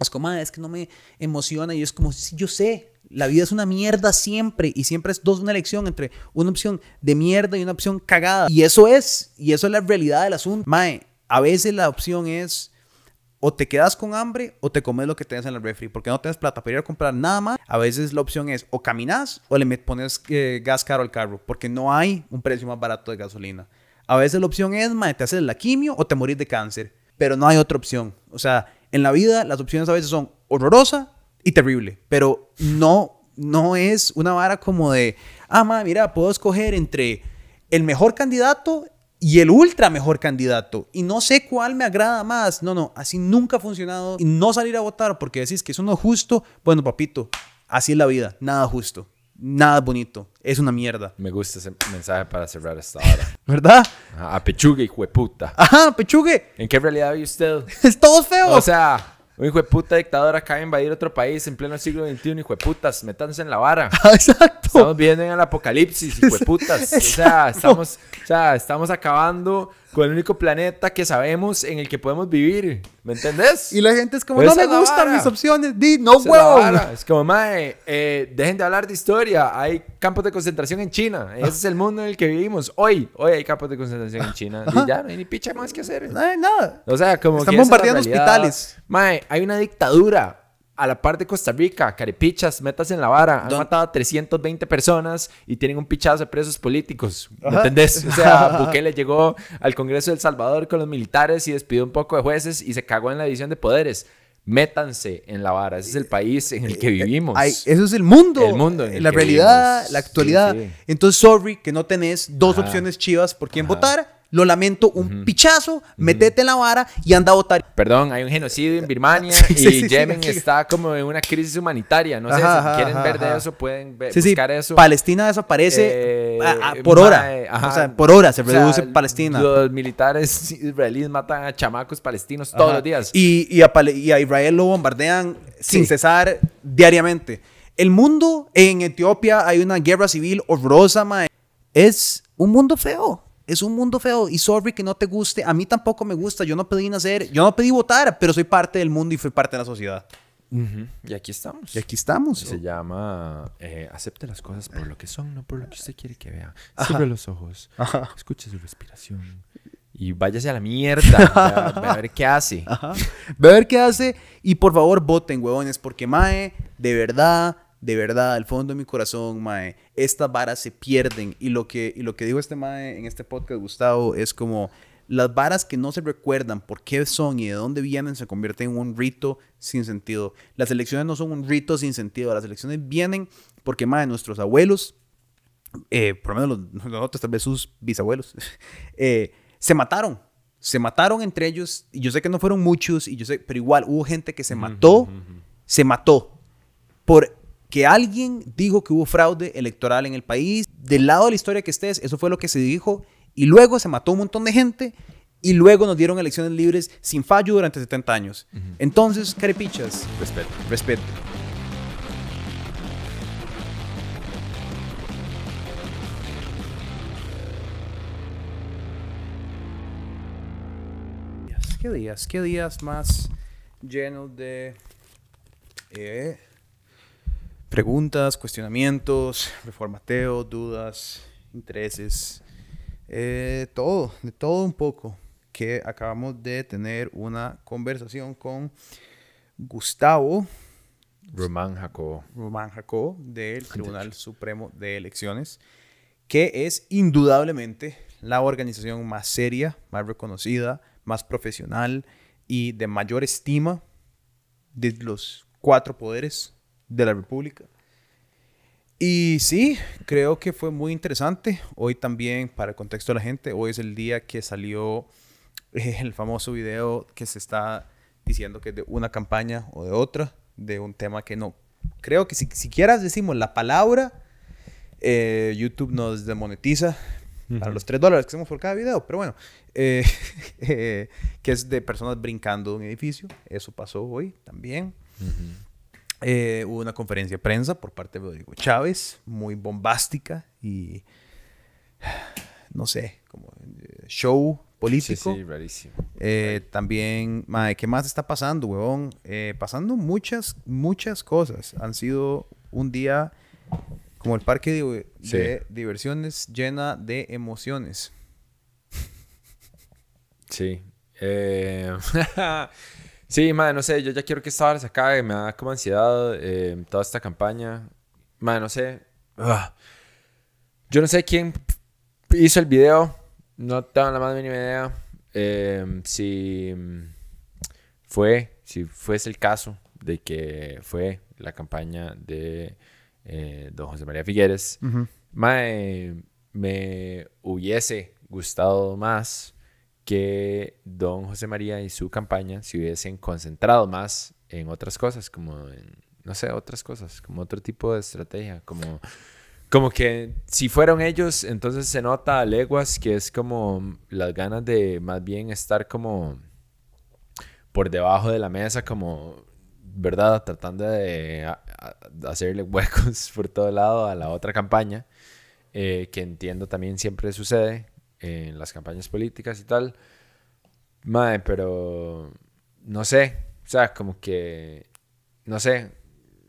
Es como, "Mae, es que no me emociona. Y es como, yo sé, la vida es una mierda siempre. Y siempre es dos una elección entre una opción de mierda y una opción cagada. Y eso es, y eso es la realidad del asunto. Mae, a veces la opción es o te quedas con hambre o te comes lo que tienes en el refri porque no tienes plata para ir a comprar nada más. A veces la opción es o caminas o le pones eh, gas caro al carro porque no hay un precio más barato de gasolina. A veces la opción es, mae, te haces la quimio o te morís de cáncer, pero no hay otra opción. O sea, en la vida las opciones a veces son horrorosa y terrible, pero no, no es una vara como de, ah, mae, mira, puedo escoger entre el mejor candidato y el ultra mejor candidato. Y no sé cuál me agrada más. No, no, así nunca ha funcionado. Y no salir a votar porque decís que eso no justo. Bueno, papito, así es la vida. Nada justo. Nada bonito. Es una mierda. Me gusta ese mensaje para cerrar esta hora. ¿Verdad? Ajá, A pechuga, hijo de puta. Ajá, pechugue. ¿En qué realidad vive usted? Es todo feo. O sea, un hijo de puta dictador acaba de invadir otro país en pleno siglo XXI, hijo de putas, métanse en la vara. Exacto. Estamos viendo en el apocalipsis, hijo de putas. O sea, estamos, o sea, estamos acabando con el único planeta que sabemos en el que podemos vivir. ¿Me entendés? Y la gente es como, Esa no me gustan mis opciones. Di, no huevo. Es como, mae, eh, dejen de hablar de historia. Hay campos de concentración en China. Ese es el mundo en el que vivimos. Hoy, hoy hay campos de concentración en China. Y ya no hay ni picha más que hacer. No hay nada. O sea, como Están que bombardeando hospitales. Mae, hay una dictadura a la par de Costa Rica, carepichas, metas en la vara. Han Don- matado a 320 personas y tienen un pichazo de presos políticos. ¿Me entendés? O sea, Bukele llegó al Congreso de El Salvador con los militares y despidió un poco de jueces y se cagó en la división de poderes. Métanse en la vara. Ese es el país en el que vivimos. Ay, eso es el mundo. El mundo en el La que realidad, vivimos. la actualidad. Sí, sí. Entonces, sorry que no tenés dos Ajá. opciones chivas por quién Ajá. votar. Lo lamento, un pichazo, metete en la vara y anda a votar. Perdón, hay un genocidio en Birmania Sí, y sí, Yemen está como en una crisis humanitaria. No sé Ajá, si ajá, quieren ajá, ver de eso, pueden ver, buscar eso. Palestina desaparece Eh, a- a- por hora. ajá. O sea, por hora se O sea, reduce Palestina. Los militares israelíes matan a chamacos palestinos todos los días. Y, y a y a Israel lo bombardean sin cesar diariamente. El mundo en Etiopía hay una guerra civil horrorosa, mae. Es un mundo feo. Es un mundo feo. Y sorry que no te guste. A mí tampoco me gusta. Yo no pedí nacer. Yo no pedí votar, pero soy parte del mundo y fui parte de la sociedad. Y aquí estamos. Y aquí estamos. Se llama eh, Acepte las cosas por lo que son, no por lo que usted quiere que vea. Cierre los ojos, Ajá. escuche su respiración y váyase a la mierda. a, a ver qué hace. Ajá. Ve a ver qué hace. Y por favor, voten, huevones. Porque, mae, de verdad, de verdad, al fondo de mi corazón, mae, estas varas se pierden. Y lo que, y lo que dijo este mae en este podcast, Gustavo, es como las varas que no se recuerdan por qué son y de dónde vienen se convierten en un rito sin sentido. Las elecciones no son un rito sin sentido. Las elecciones vienen porque, mae, nuestros abuelos, eh, por lo menos los- nosotros, tal vez sus bisabuelos, eh, se mataron. Se mataron entre ellos. Y yo sé que no fueron muchos, y yo sé, pero igual hubo gente que se mató, se mató. Porque alguien dijo que hubo fraude electoral en el país. Del lado de la historia que estés, eso fue lo que se dijo. Y luego se mató un montón de gente. Y luego nos dieron elecciones libres sin fallo durante 70 años. Entonces, carepichas, Respeto. respeto. ¿Qué días? ¿Qué días más llenos de eh, preguntas, cuestionamientos, reformateo, dudas, intereses? eh, todo, de todo un poco. Que acabamos de tener una conversación con Gustavo Román Jacobo. Román Jacob del Tribunal Supremo de Elecciones, que es indudablemente la organización más seria, más reconocida, más profesional y de mayor estima de los cuatro poderes de la República. Y sí, creo que fue muy interesante. Hoy también, para el contexto de la gente, hoy es el día que salió eh, el famoso video que se está diciendo que es de una campaña o de otra, de un tema que no. Creo que si siquiera decimos la palabra, eh, YouTube nos demonetiza para los 3 dólares que hacemos por cada video. Pero bueno, eh, eh, que es de personas brincando de un edificio. Eso pasó hoy también. Eh, hubo una conferencia de prensa por parte de Rodrigo Chávez, muy bombástica y no sé, como eh, show político. Sí, sí, rarísimo. Eh, también, ¿qué más está pasando, huevón? Eh, pasando muchas, muchas cosas. Han sido un día como el parque de, de diversiones llena de emociones. Sí. Eh, sí, madre, no sé, yo ya quiero que esta hora se acabe, me da como ansiedad eh, toda esta campaña. Madre, no sé. Ah. Yo no sé quién hizo el video, no tengo la más mínima idea. Eh, si fue, si fuese el caso de que fue la campaña de don José María Figueres, madre, me hubiese gustado más que don José María y su campaña se hubiesen concentrado más en otras cosas, como no sé, otras cosas, como otro tipo de estrategia, como, como que si fueron ellos, entonces se nota a leguas que es como las ganas de más bien estar como por debajo de la mesa, como, ¿verdad? Tratando de hacerle huecos por todo lado a la otra campaña, eh, que entiendo también siempre sucede, en las campañas políticas y tal. Madre, pero no sé, o sea, como que, no sé,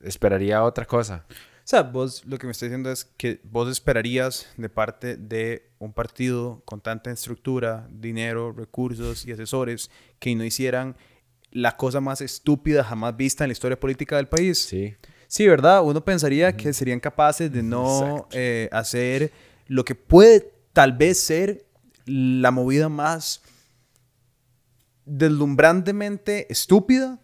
esperaría otra cosa. O sea, vos lo que me estás diciendo es que vos esperarías de parte de un partido con tanta estructura, dinero, recursos y asesores que no hicieran la cosa más estúpida jamás vista en la historia política del país. Sí. Sí, ¿verdad? Uno pensaría que serían capaces de no eh, hacer lo que puede tal vez ser la movida más deslumbrantemente estúpida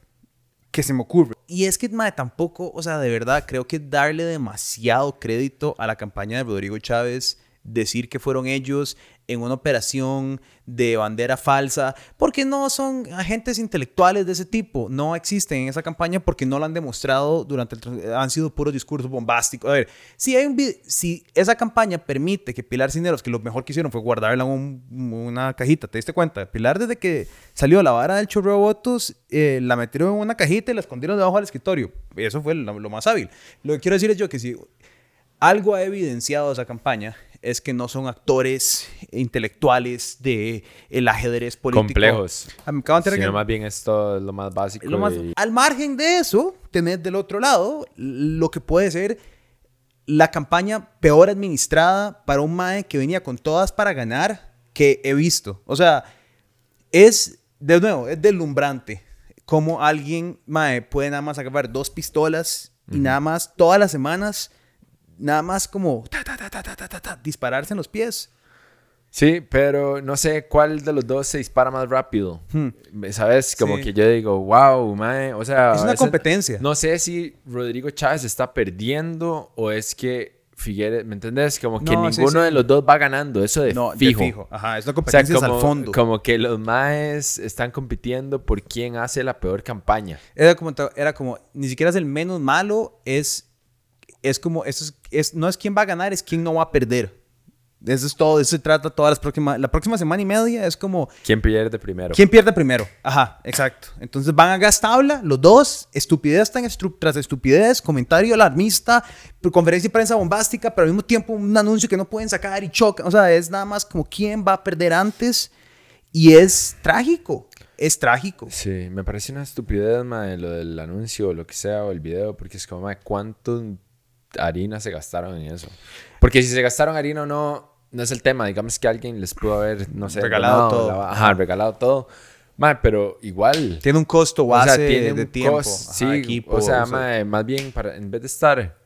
que se me ocurre. Y es que, madre, tampoco, o sea, de verdad, creo que darle demasiado crédito a la campaña de Rodrigo Chávez, decir que fueron ellos en una operación de bandera falsa, porque no son agentes intelectuales de ese tipo, no existen en esa campaña porque no lo han demostrado durante el, han sido puros discursos bombásticos. A ver, si hay un si esa campaña permite que Pilar Cineros, que lo mejor que hicieron fue guardarla en una cajita, ¿te diste cuenta? Pilar desde que salió la vara del chorro de votos, eh, la metieron en una cajita y la escondieron debajo del escritorio. Eso fue lo, lo más hábil. Lo que quiero decir es yo que si algo ha evidenciado esa campaña es que no son actores intelectuales de el ajedrez político. Complejos. Ah, Sino más bien esto es lo más básico. Al margen de eso, tenés del otro lado lo que puede ser la campaña peor administrada para un MAE que venía con todas para ganar que he visto. O sea, es, de nuevo, es deslumbrante cómo alguien, MAE, puede nada más acabar dos pistolas y nada más todas las semanas nada más como dispararse en los pies. Sí, pero no sé cuál de los dos se dispara más rápido. Hmm. ¿Sabes? Como que yo digo, wow, mae. O sea, es una competencia. No sé si Rodrigo Chávez está perdiendo o es que Figueres, ¿me entendés? Como que ninguno de los dos va ganando, eso de no, fijo. De fijo. Ajá, es la competencia como, al fondo. Como que los maes están compitiendo por quién hace la peor campaña. Era como, era como ni siquiera es el menos malo, es es como, eso es, no es quién va a ganar, es quién no va a perder. Eso es todo, eso se trata todas las próximas, la próxima semana y media es como... ¿Quién pierde primero? ¿Quién pierde primero? Ajá, exacto. Entonces van a gas tabla, los dos, estupidez tras estupidez, comentario alarmista, conferencia de prensa bombástica, pero al mismo tiempo un anuncio que no pueden sacar y chocan. O sea, es nada más como quién va a perder antes y es trágico. Es trágico. Sí, me parece una estupidez, madre, lo del anuncio o lo que sea, o el video, porque es como, madre, ¿cuánto harina se gastaron en eso. Porque si se gastaron harina o no, no es el tema. Digamos que alguien les pudo haber, no sé, regalado todo. ajá, regalado todo. pero igual. Tiene un costo base de tiempo. sí, o sea, más bien, para, en vez de estar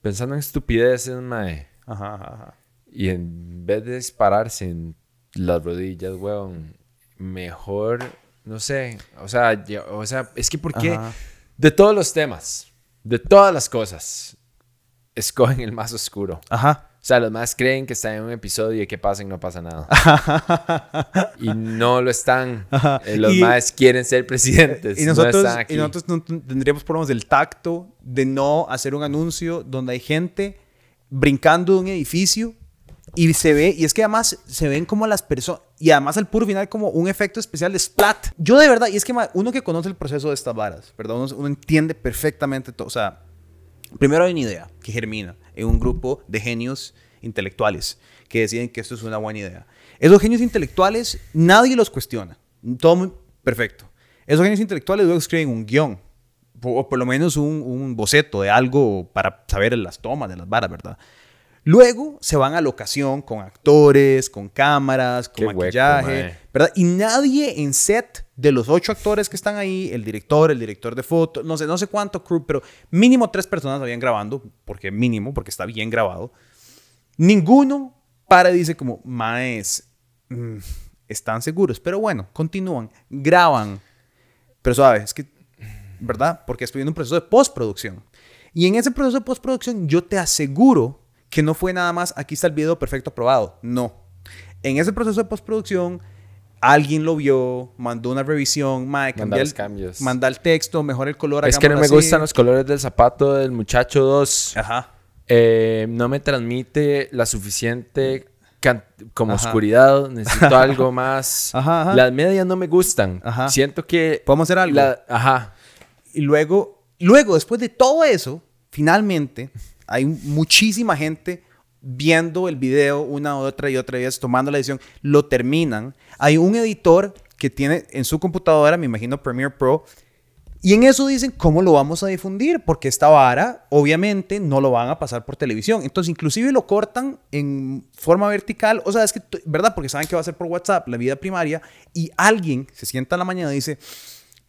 pensando en estupideces, mae, ajá, ajá, y en vez de dispararse en las rodillas, weón, mejor, no sé, o sea, o sea es que porque de todos los temas, de todas las cosas, escogen el más oscuro. Ajá. O sea, los más creen que están en un episodio y que pasa y no pasa nada. y no lo están. Eh, los más quieren ser presidentes. Y nosotros, no Y nosotros no tendríamos problemas del tacto de no hacer un anuncio donde hay gente brincando de un edificio y se ve, y es que además se ven como las personas, y además al puro final como un efecto especial de splat. Yo de verdad, y es que uno que conoce el proceso de estas varas, perdón, uno entiende perfectamente todo. O sea, Primero hay una idea que germina en un grupo de genios intelectuales que deciden que esto es una buena idea. Esos genios intelectuales, nadie los cuestiona. Todo muy perfecto. Esos genios intelectuales luego escriben un guion, o por lo menos un, boceto de algo para saber las tomas de las varas, ¿verdad? Luego se van a locación con actores, con cámaras, con Qué hueco, maquillaje, mae. ¿verdad? Y nadie en set de los ocho actores que están ahí, el director, el director de foto, no sé, no sé cuánto crew, pero mínimo tres personas habían grabando, porque mínimo, porque está bien grabado. Ninguno para y dice como, maes, mm, están seguros, pero bueno, continúan, graban. Pero suave, es que, ¿verdad? Porque estoy en un proceso de postproducción. Y en ese proceso de postproducción yo te aseguro que no fue nada más, aquí está el video perfecto aprobado. No. En ese proceso de postproducción, alguien lo vio, mandó una revisión, mae, Manda los el, cambios. manda el texto, mejor el color. Es que no me así. gustan los colores del zapato del muchacho 2. Ajá. Eh, no me transmite la suficiente como Ajá. oscuridad. Necesito algo más. Ajá, ajá. Las medias no me gustan. Ajá. Siento que. ¿Podemos hacer algo? la- ajá. Y luego, luego, después de todo eso, finalmente, hay muchísima gente viendo el video una otra y otra vez, tomando la decisión, lo terminan. Hay un editor que tiene en su computadora, me imagino Premiere Pro, y en eso dicen, ¿cómo lo vamos a difundir? Porque esta vara, obviamente, no lo van a pasar por televisión. Entonces, inclusive lo cortan en forma vertical. O sea, es que, ¿verdad? Porque saben que va a ser por WhatsApp, la vida primaria. Y alguien se sienta en la mañana y dice,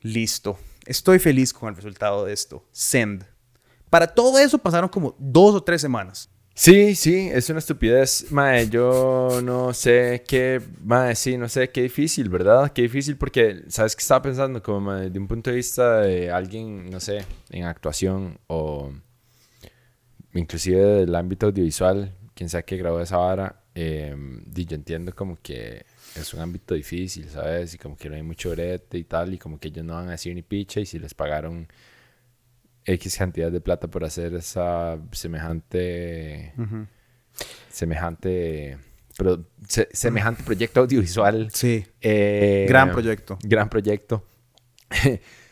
listo, estoy feliz con el resultado de esto. Send. Para todo eso pasaron como dos o tres semanas. Sí, sí, es una estupidez. Mae, yo no sé qué. Mae, sí, no sé qué difícil, ¿verdad? Qué difícil porque, ¿sabes qué estaba pensando? Como mae, de un punto de vista de alguien, no sé, en actuación o inclusive del ámbito audiovisual, quien sea que grabó esa vara, eh, yo entiendo como que es un ámbito difícil, ¿sabes? Y como que no hay mucho brete y tal, y como que ellos no van a decir ni picha, y si les pagaron X cantidad de plata por hacer esa semejante semejante se- semejante proyecto audiovisual. Sí. eh, Gran proyecto. Gran proyecto.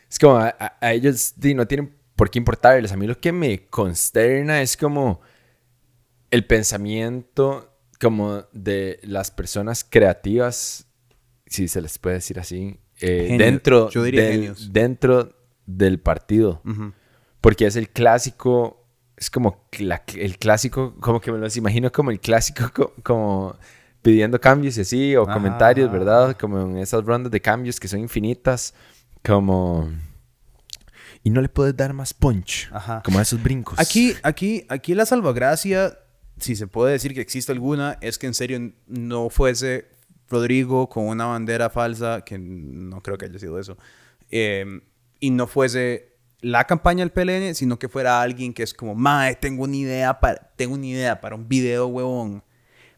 es como a, a- ellos no tienen por qué importarles. A mí lo que me consterna es como el pensamiento como de las personas creativas, si se les puede decir así, eh, Genio- dentro, yo diría del, dentro del partido. Porque es el clásico, es como la- el clásico, como que me los imagino como el clásico, co- como pidiendo cambios y así, o Ajá, comentarios. ¿verdad? Como en esas rondas de cambios que son infinitas, como... Y no le puedes dar más punch, Ajá. como a esos brincos. Aquí, aquí, aquí la salvagracia, si se puede decir que existe alguna, es que en serio no fuese Rodrigo con una bandera falsa, que no creo que haya sido eso, eh, y no fuese la campaña del PLN, sino que fuera alguien que es como, mae, tengo una idea para, tengo una idea para un video, huevón.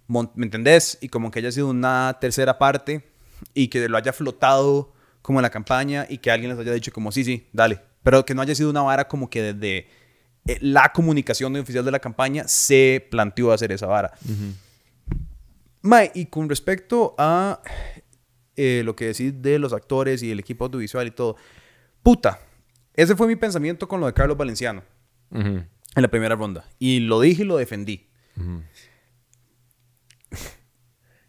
¿Me entendés? Y como que haya sido una tercera parte y que lo haya flotado como en la campaña y que alguien les haya dicho como, sí, sí, dale. Pero que no haya sido una vara como que desde eh, la comunicación de oficial de la campaña se planteó hacer esa vara. Mae, y con respecto a eh, lo que decís de los actores y el equipo audiovisual y todo, puta, ese fue mi pensamiento con lo de Carlos Valenciano en la primera ronda. Y lo dije y lo defendí. ujú.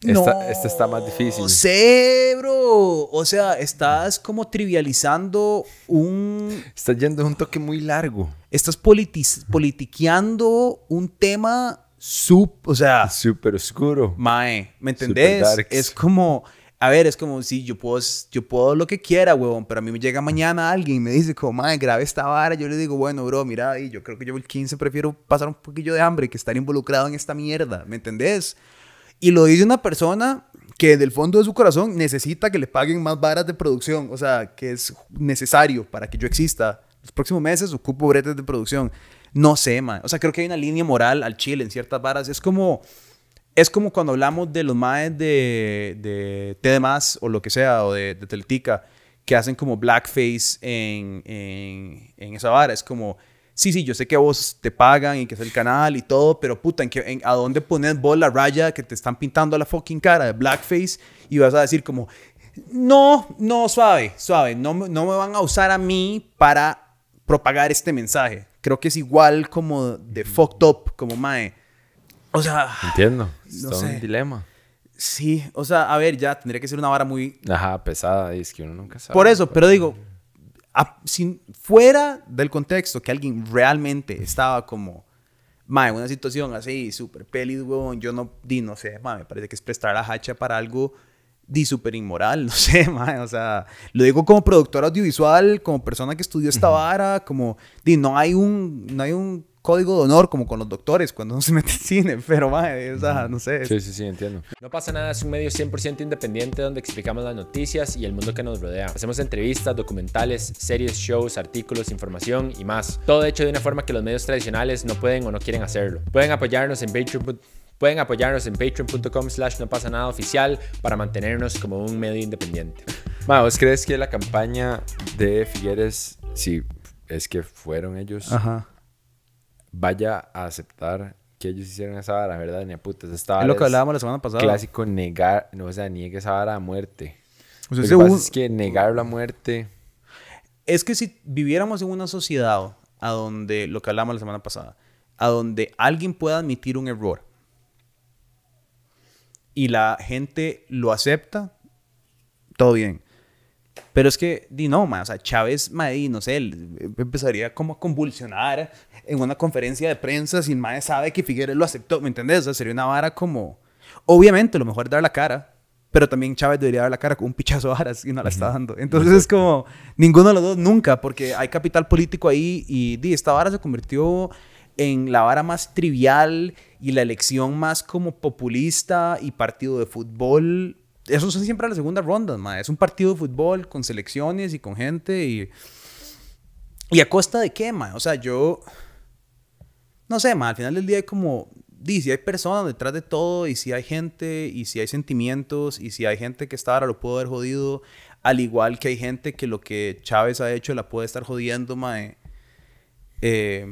Esta- esta está más difícil. No sé, bro. O sea, estás como trivializando un... Está yendo un toque muy largo. Estás politiqueando un tema sub... O sea, Súper oscuro. mae, ¿me entendés? Es como... A ver, es como si yo puedo, yo puedo lo que quiera, huevón, pero a mí me llega mañana alguien y me dice como, mae, grave esta vara. Yo le digo, bueno, bro, mira, y yo creo que yo el 15 prefiero pasar un poquillo de hambre que estar involucrado en esta mierda, ¿me entendés? Y lo dice una persona que del fondo de su corazón necesita que le paguen más varas de producción. O sea, que es necesario para que yo exista. Los próximos meses ocupo bretes de producción. No sé, man. O sea, creo que hay una línea moral al chile en ciertas varas. Es como... Es como cuando hablamos de los maes de, de TDMás o lo que sea, o de, de Teletica, que hacen como blackface en, en, en esa vara. Es como, sí, sí, yo sé que a vos te pagan y que es el canal y todo, pero puta, ¿en qué- en- ¿a dónde pones vos la raya que te están pintando la fucking cara de blackface? Y vas a decir como, no, no, suave, suave, no, me- no me van a usar a mí para propagar este mensaje. Creo que es igual como de fucked up, como mae. O sea, Entiendo. Es No sé. un dilema. Sí, o sea, a ver, ya tendría que ser una vara muy... Ajá, pesada, y es que uno nunca sabe. Por eso, pero digo, a- sin, fuera del contexto que alguien realmente estaba como, ma, en una situación así, súper pelis, weón, yo no, di, no sé, ma, me parece que es prestar la hacha para algo, di, súper inmoral, no sé, ma, o sea, lo digo como productor audiovisual, como persona que estudió esta vara, como, di, no hay un, no hay un código de honor como con los doctores cuando uno se mete en cine, pero, ma, o sea, no sé. Sí, sí, sí, entiendo. No pasa nada es un medio 100% independiente donde explicamos las noticias y el mundo que nos rodea. Hacemos entrevistas, documentales, series, shows, artículos, información y más. Todo hecho de una forma que los medios tradicionales no pueden o no quieren hacerlo. Pueden apoyarnos en Patreon. Pueden apoyarnos en patreon.com slash no pasa nada oficial para mantenernos como un medio independiente. Ma, ¿vos crees que la campaña de Figueres, si es que fueron ellos, Ajá. Vaya a aceptar que ellos hicieron esa vara, verdad? Ni a putas. Esta vara Es lo que hablábamos la semana pasada. Clásico negar, no, o sea, niegue esa vara a muerte. O sea, Lo que pasa un- es que negar la muerte... Es que si viviéramos en una sociedad a donde, lo que hablamos la semana pasada, a donde alguien pueda admitir un error y la gente lo acepta, todo bien. Pero es que, di no, ma, o sea, Chávez, ma, di, no sé, él empezaría como a convulsionar en una conferencia de prensa sin más sabe que Figueres lo aceptó, ¿me entendés? O sea, sería una vara como, obviamente, lo mejor es dar la cara, pero también Chávez debería dar la cara con un pichazo de varas y no la está dando. Entonces es como, ninguno de los dos nunca, porque hay capital político ahí y, di, esta vara se convirtió en la vara más trivial y la elección más como populista y partido de fútbol. Eso es siempre la segunda ronda, ma. Es un partido de fútbol con selecciones y con gente y... ¿Y a costa de qué, ma? O sea, yo... No sé, ma. Al final del día hay como... Di, si hay personas detrás de todo y si hay gente y si hay sentimientos y si hay gente que esta hora lo pudo haber jodido, al igual que hay gente que lo que Chávez ha hecho la puede estar jodiendo, ma. Eh,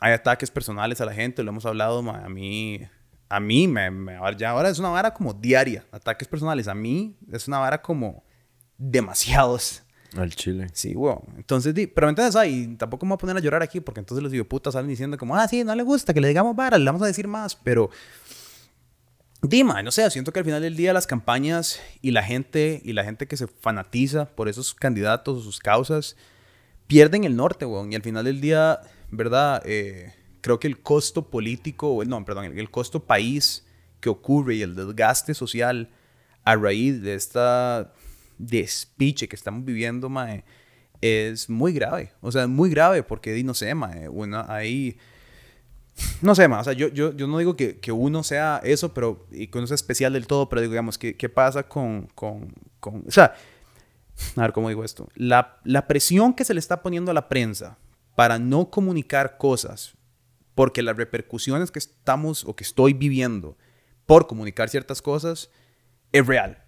hay ataques personales a la gente, lo hemos hablado, ma. A mí, a mí, me, me- ya ahora es una vara como diaria. Ataques personales a mí es una vara como demasiados. Al chile. Sí, weón. Entonces, di, pero entonces, ay, tampoco me voy a poner a llorar aquí porque entonces los putas salen diciendo como, ah, sí, no le gusta que le digamos vara, le vamos a decir más, pero. Dima, no sé, siento que al final del día las campañas y la gente y la gente que se fanatiza por esos candidatos o sus causas pierden el norte, weón. Y al final del día, ¿verdad? Eh, creo que el costo político, no, perdón, el, el costo país que ocurre y el desgaste social a raíz de esta despiche que estamos viviendo, mae, es muy grave. O sea, es muy grave porque, no sé, mae, una, ahí... No sé, mae, o sea, yo, yo, yo no digo que, que uno sea eso, pero... Y que uno sea especial del todo, pero digamos, ¿qué, qué pasa con, con, con... O sea, a ver, ¿cómo digo esto? La, la presión que se le está poniendo a la prensa para no comunicar cosas, porque las repercusiones que estamos o que estoy viviendo por comunicar ciertas cosas, es real.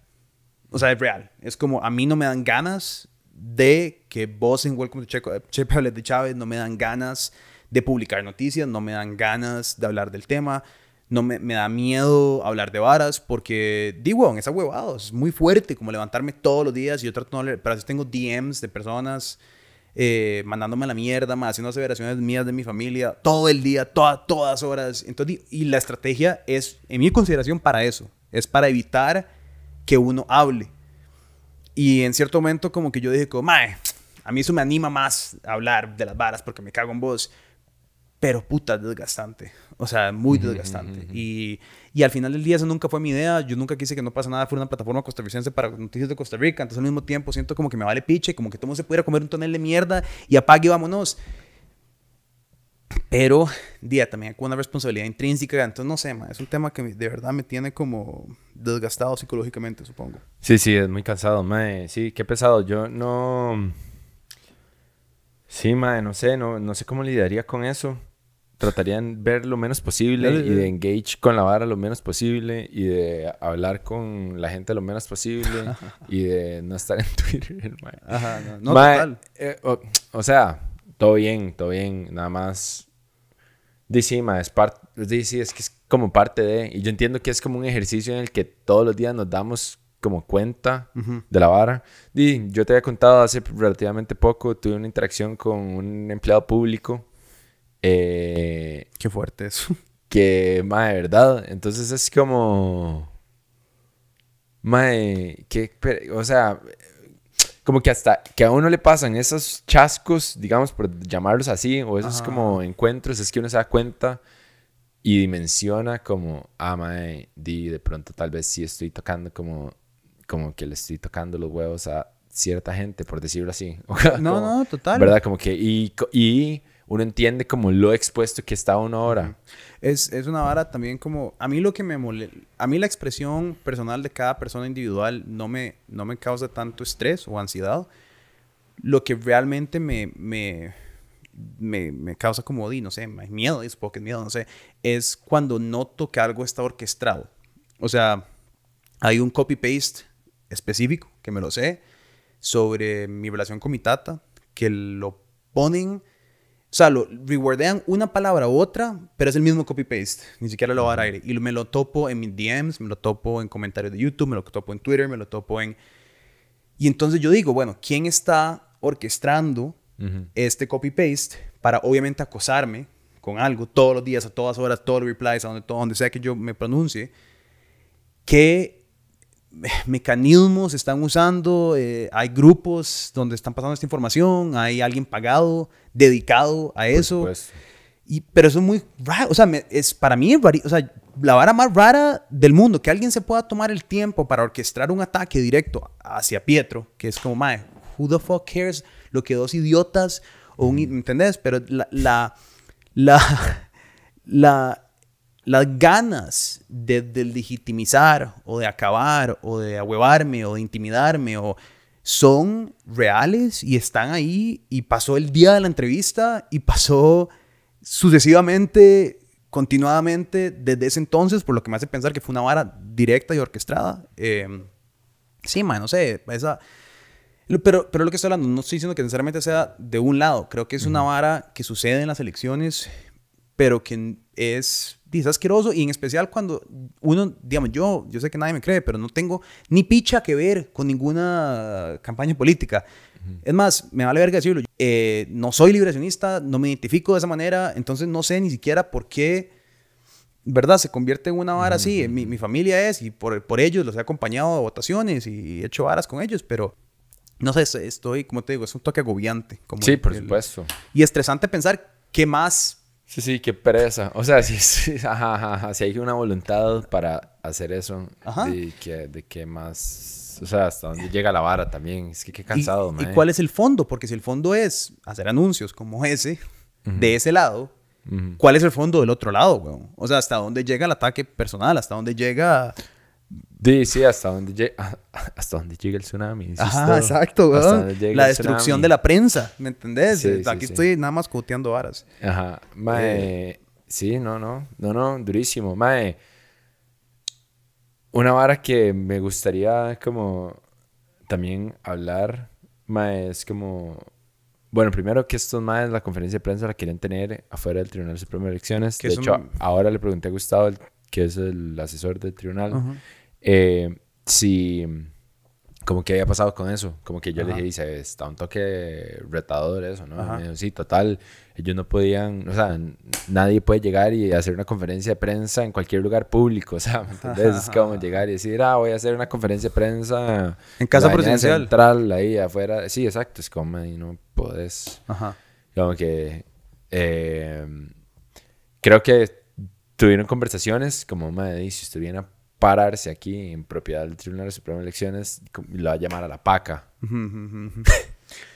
O sea, es real. Es como, a mí no me dan ganas de que vos en Welcome to Checo, de Chávez, no me dan ganas de publicar noticias, no me dan ganas de hablar del tema, no me, me da miedo hablar de varas, porque, digo, esa huevado es muy fuerte, como levantarme todos los días y yo trato de no leer, pero a veces tengo DMs de personas eh, mandándome la mierda, más haciendo aseveraciones mías de mi familia, todo el día, toda, todas horas. Entonces, y la estrategia es, en mi consideración, para eso. Es para evitar que uno hable. Y en cierto momento como que yo dije como, mae, a mí eso me anima más a hablar de las varas porque me cago en vos. Pero puta, es desgastante. O sea, muy desgastante. Y, y al final del día eso nunca fue mi idea. Yo nunca quise que No Pasa Nada fuera una plataforma costarricense para noticias de Costa Rica. Entonces al mismo tiempo siento como que me vale piche, como que todo se pudiera comer un tonel de mierda y apague y vámonos. Pero, día también con una responsabilidad intrínseca. Entonces, no sé, ma, es un tema que de verdad me tiene como desgastado psicológicamente, supongo. Sí, sí, es muy cansado, mae. Sí, qué pesado. Yo no... Sí, mae, no sé, no, no sé cómo lidiaría con eso. Trataría de ver lo menos posible y de engage con la vara lo menos posible y de hablar con la gente lo menos posible y de no estar en Twitter, mae. Ajá, no, no Mae, total. eh, o, o sea, todo bien, todo bien. Nada más. Ma, es parte. DC es que es como parte de. Y yo entiendo que es como un ejercicio en el que todos los días nos damos como cuenta de la vara. Di, yo te había contado hace relativamente poco, tuve una interacción con un empleado público. eh, Qué fuerte eso. que, ma, de verdad. Entonces es como. Mae, que, pe- o sea, como que hasta que a uno le pasan esos chascos, digamos, por llamarlos así, o esos Ajá. como encuentros, es que uno se da cuenta y dimensiona como, ah, mae, di, de pronto tal vez sí estoy tocando como, como que le estoy tocando los huevos a cierta gente, por decirlo así. No, Como- no, total. ¿Verdad? Como que, y, y uno entiende como lo expuesto que está uno ahora. Es, es una vara también como... A mí lo que me molesta... A mí la expresión personal de cada persona individual no me, no me causa tanto estrés o ansiedad. Lo que realmente me, me, me, me causa como, di, no sé, miedo, es poco miedo, no sé, es cuando noto que algo está orquestado. O sea, hay un copy-paste específico, que me lo sé, sobre mi relación con mi tata, que lo ponen, o sea, lo rewordean una palabra u otra, pero es el mismo copy-paste, ni siquiera lo va a dar aire. Y me lo topo en mis DMs, me lo topo en comentarios de YouTube, me lo topo en Twitter, me lo topo en... Y entonces yo digo, bueno, ¿quién está orquestando Ujú. este copy-paste para obviamente acosarme con algo todos los días, a todas horas, todos los replies, a donde, todo, donde sea que yo me pronuncie? ¿Qué mecanismos están usando? Eh, hay grupos donde están pasando esta información, hay alguien pagado, dedicado a eso. Y, pero eso es muy raro, o sea, me- es, para mí es o sea, la vara más rara del mundo, que alguien se pueda tomar el tiempo para orquestar un ataque directo hacia Pietro, que es como, mae, who the fuck cares lo que dos idiotas o un, ¿me ¿entendés? Pero la, la, la, la- las ganas de, de legitimizar o de acabar o de ahuevarme o de intimidarme o son reales y están ahí y pasó el día de la entrevista y pasó sucesivamente, continuadamente desde ese entonces, por lo que me hace pensar que fue una vara directa y orquestada. Eh, sí, man, no sé, esa... Pero, pero lo que estoy hablando, no estoy diciendo que necesariamente sea de un lado. Creo que es una vara que sucede en las elecciones, pero que es, es asqueroso. Y en especial cuando uno, digamos, yo, yo sé que nadie me cree, pero no tengo ni picha que ver con ninguna campaña política. Es más, me vale verga decirlo. eh, no soy liberacionista, no me identifico de esa manera, entonces no sé ni siquiera por qué, ¿verdad? Se convierte en una vara así. Mi, mi familia es, y por, por ellos los he acompañado a votaciones y he hecho varas con ellos, pero no sé, es- estoy, como te digo, es un toque agobiante. Como Sí, por el- supuesto. Y estresante pensar qué más. Sí, sí, qué pereza. O sea, si, si, ajá, ajá, ajá, si hay una voluntad para hacer eso, Ajá. de que, de que más, o sea, hasta dónde llega la vara también. Es que qué y- cansado, y, mae. cuál es el fondo? Porque si el fondo es hacer anuncios como ese, de ese lado. ¿cuál es el fondo del otro lado, weón? O sea, ¿hasta dónde llega el ataque personal? ¿Hasta dónde llega...? Sí, sí, hasta dónde llega, hasta dónde llega el tsunami. insisto. Ajá, exacto, weón. La destrucción de la prensa, ¿me entendés? Sí, Aquí sí. estoy nada más coteando varas. Ajá, mae. Sí, no, no, no, no, durísimo. Mae, una vara que me gustaría como también hablar, mae, es como... Bueno, primero que estos maes la conferencia de prensa la quieren tener afuera del Tribunal Supremo de Elecciones. De hecho, ahora le pregunté a Gustavo, que es el asesor del tribunal, Ajá. Eh, si como que había pasado con eso como que yo le Ajá. dije dice está un toque retador eso no. Me dijo, sí total ellos no podían o sea nadie puede llegar y hacer una conferencia de prensa en cualquier lugar público o sea ¿me entendés? es como llegar y decir ah voy a hacer una conferencia de prensa En casa presidencial. central ahí afuera sí exacto es como y no podés Ajá. como que eh, creo que tuvieron conversaciones como me dice si usted viene a pararse aquí en propiedad del Tribunal Supremo de Elecciones como- lo va a llamar a la paca.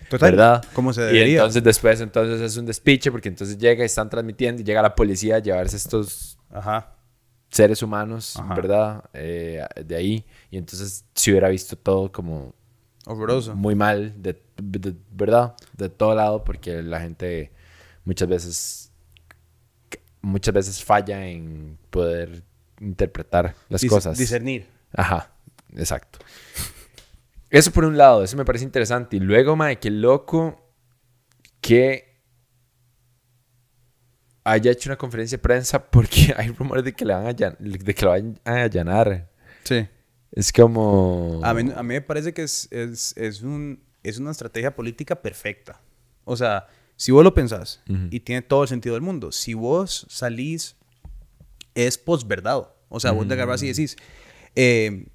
Total, ¿verdad? Como se y debería. entonces después entonces es un despiche porque entonces llega y están transmitiendo y llega la policía a llevarse estos Ajá. seres humanos Ajá. verdad Eh, de ahí y entonces se hubiera visto todo como Horroroso. muy mal, de, de- ¿verdad? De todo lado, porque la gente muchas veces muchas veces falla en poder interpretar las Dis- cosas. Discernir. Ajá, exacto. Eso por un lado, eso me parece interesante. Y luego, mae, qué loco que haya hecho una conferencia de prensa porque hay rumores de que le van a de que lo van a allanar. Sí. Es como A mí, a mí me parece que es, es, es, un, es una estrategia política perfecta. O sea, si vos lo pensás, y tiene todo el sentido del mundo, si vos salís, es posverdad. O sea, vos te agarrás y decís, eh,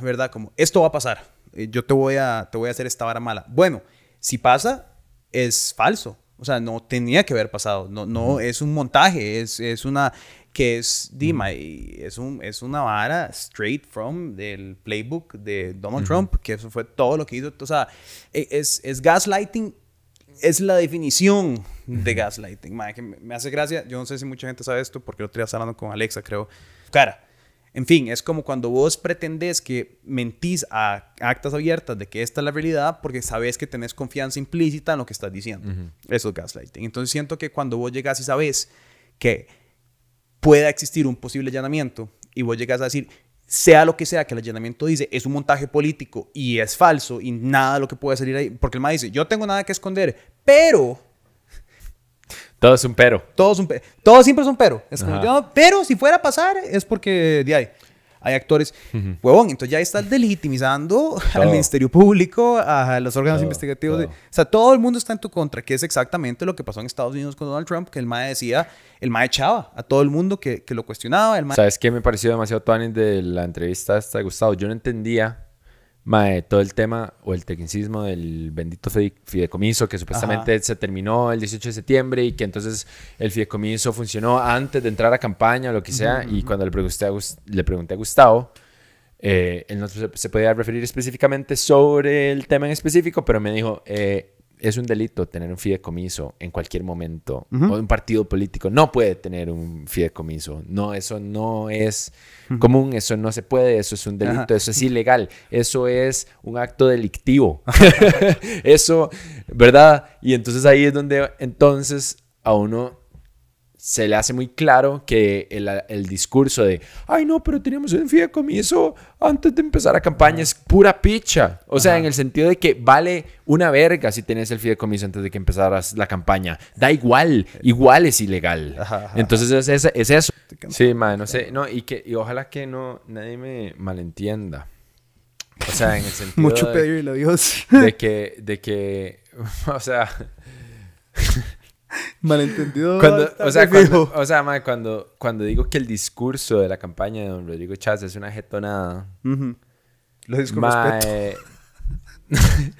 ¿verdad? Como, esto va a pasar. eh, Yo te voy a, te voy a hacer esta vara mala. Bueno, si pasa, es falso. O sea, no tenía que haber pasado. No, no es un montaje, es, es una que es Dima y es un es una vara straight from del playbook de Donald Trump, que eso fue todo lo que hizo. O sea, e- es, es gaslighting, es la definición de gaslighting. Mae, que me, hace gracia. Yo no sé si mucha gente sabe esto, porque el otro día estaba hablando con Alexa, creo. Cara, en fin, es como cuando vos pretendés que mentís a actas abiertas de que esta es la realidad porque sabes que tenés confianza implícita en lo que estás diciendo. Eso es gaslighting. Entonces siento que cuando vos llegas y sabes que pueda existir un posible allanamiento y vos llegas a decir, sea lo que sea que el allanamiento dice, es un montaje político y es falso y nada de lo que puede salir ahí, porque el MA dice, yo tengo nada que esconder, pero Todo es un pero. todo, es un pe- todo siempre es un pero. Es como. "No, pero si fuera a pasar es porque de ahí hay actores, huevón, entonces ya estás delegitimizando al. Ministerio Público, a los órganos Todo, investigativos. todo. o sea, todo el mundo está en tu contra, que es exactamente lo que pasó en Estados Unidos con Donald Trump, que el MAE decía, el MAE echaba a todo el mundo que, que lo cuestionaba, el MAE ¿Sabes qué me pareció demasiado tuanis de la entrevista de Gustavo? Yo no entendía mae, todo el tema o el tecnicismo del bendito fide- fideicomiso que supuestamente se terminó el 18 de septiembre y que entonces el fideicomiso funcionó antes de entrar a campaña o lo que sea. Y cuando le pregunté a, le pregunté a Gustavo, eh, él no se, se podía referir específicamente sobre el tema en específico, pero me dijo, eh, es un delito tener un fideicomiso en cualquier momento. O un partido político no puede tener un fideicomiso. No, eso no es común, eso no se puede, eso es un delito, Ajá. eso es ilegal, eso es un acto delictivo. eso, ¿verdad? Y entonces ahí es donde entonces a uno se le hace muy claro que el, el discurso de, ay no, pero teníamos un fideicomiso antes de empezar la campaña es pura picha. O sea, en el sentido de que vale una verga si tenés el fideicomiso antes de que empezaras la campaña. Da igual, igual es ilegal. Ajá, ajá, Entonces es, es- es eso. Sí, man, no sé, no, y, que, y ojalá que no, nadie me malentienda. O sea, en el sentido mucho de, pedirle a Dios. de que, de que, o sea... Malentendido. Cuando, o sea, cuando, o sea, mae, cuando, cuando digo que el discurso de la campaña de don Rodrigo Chávez es una jetonada. Ujú. Lo dices con respeto. mae,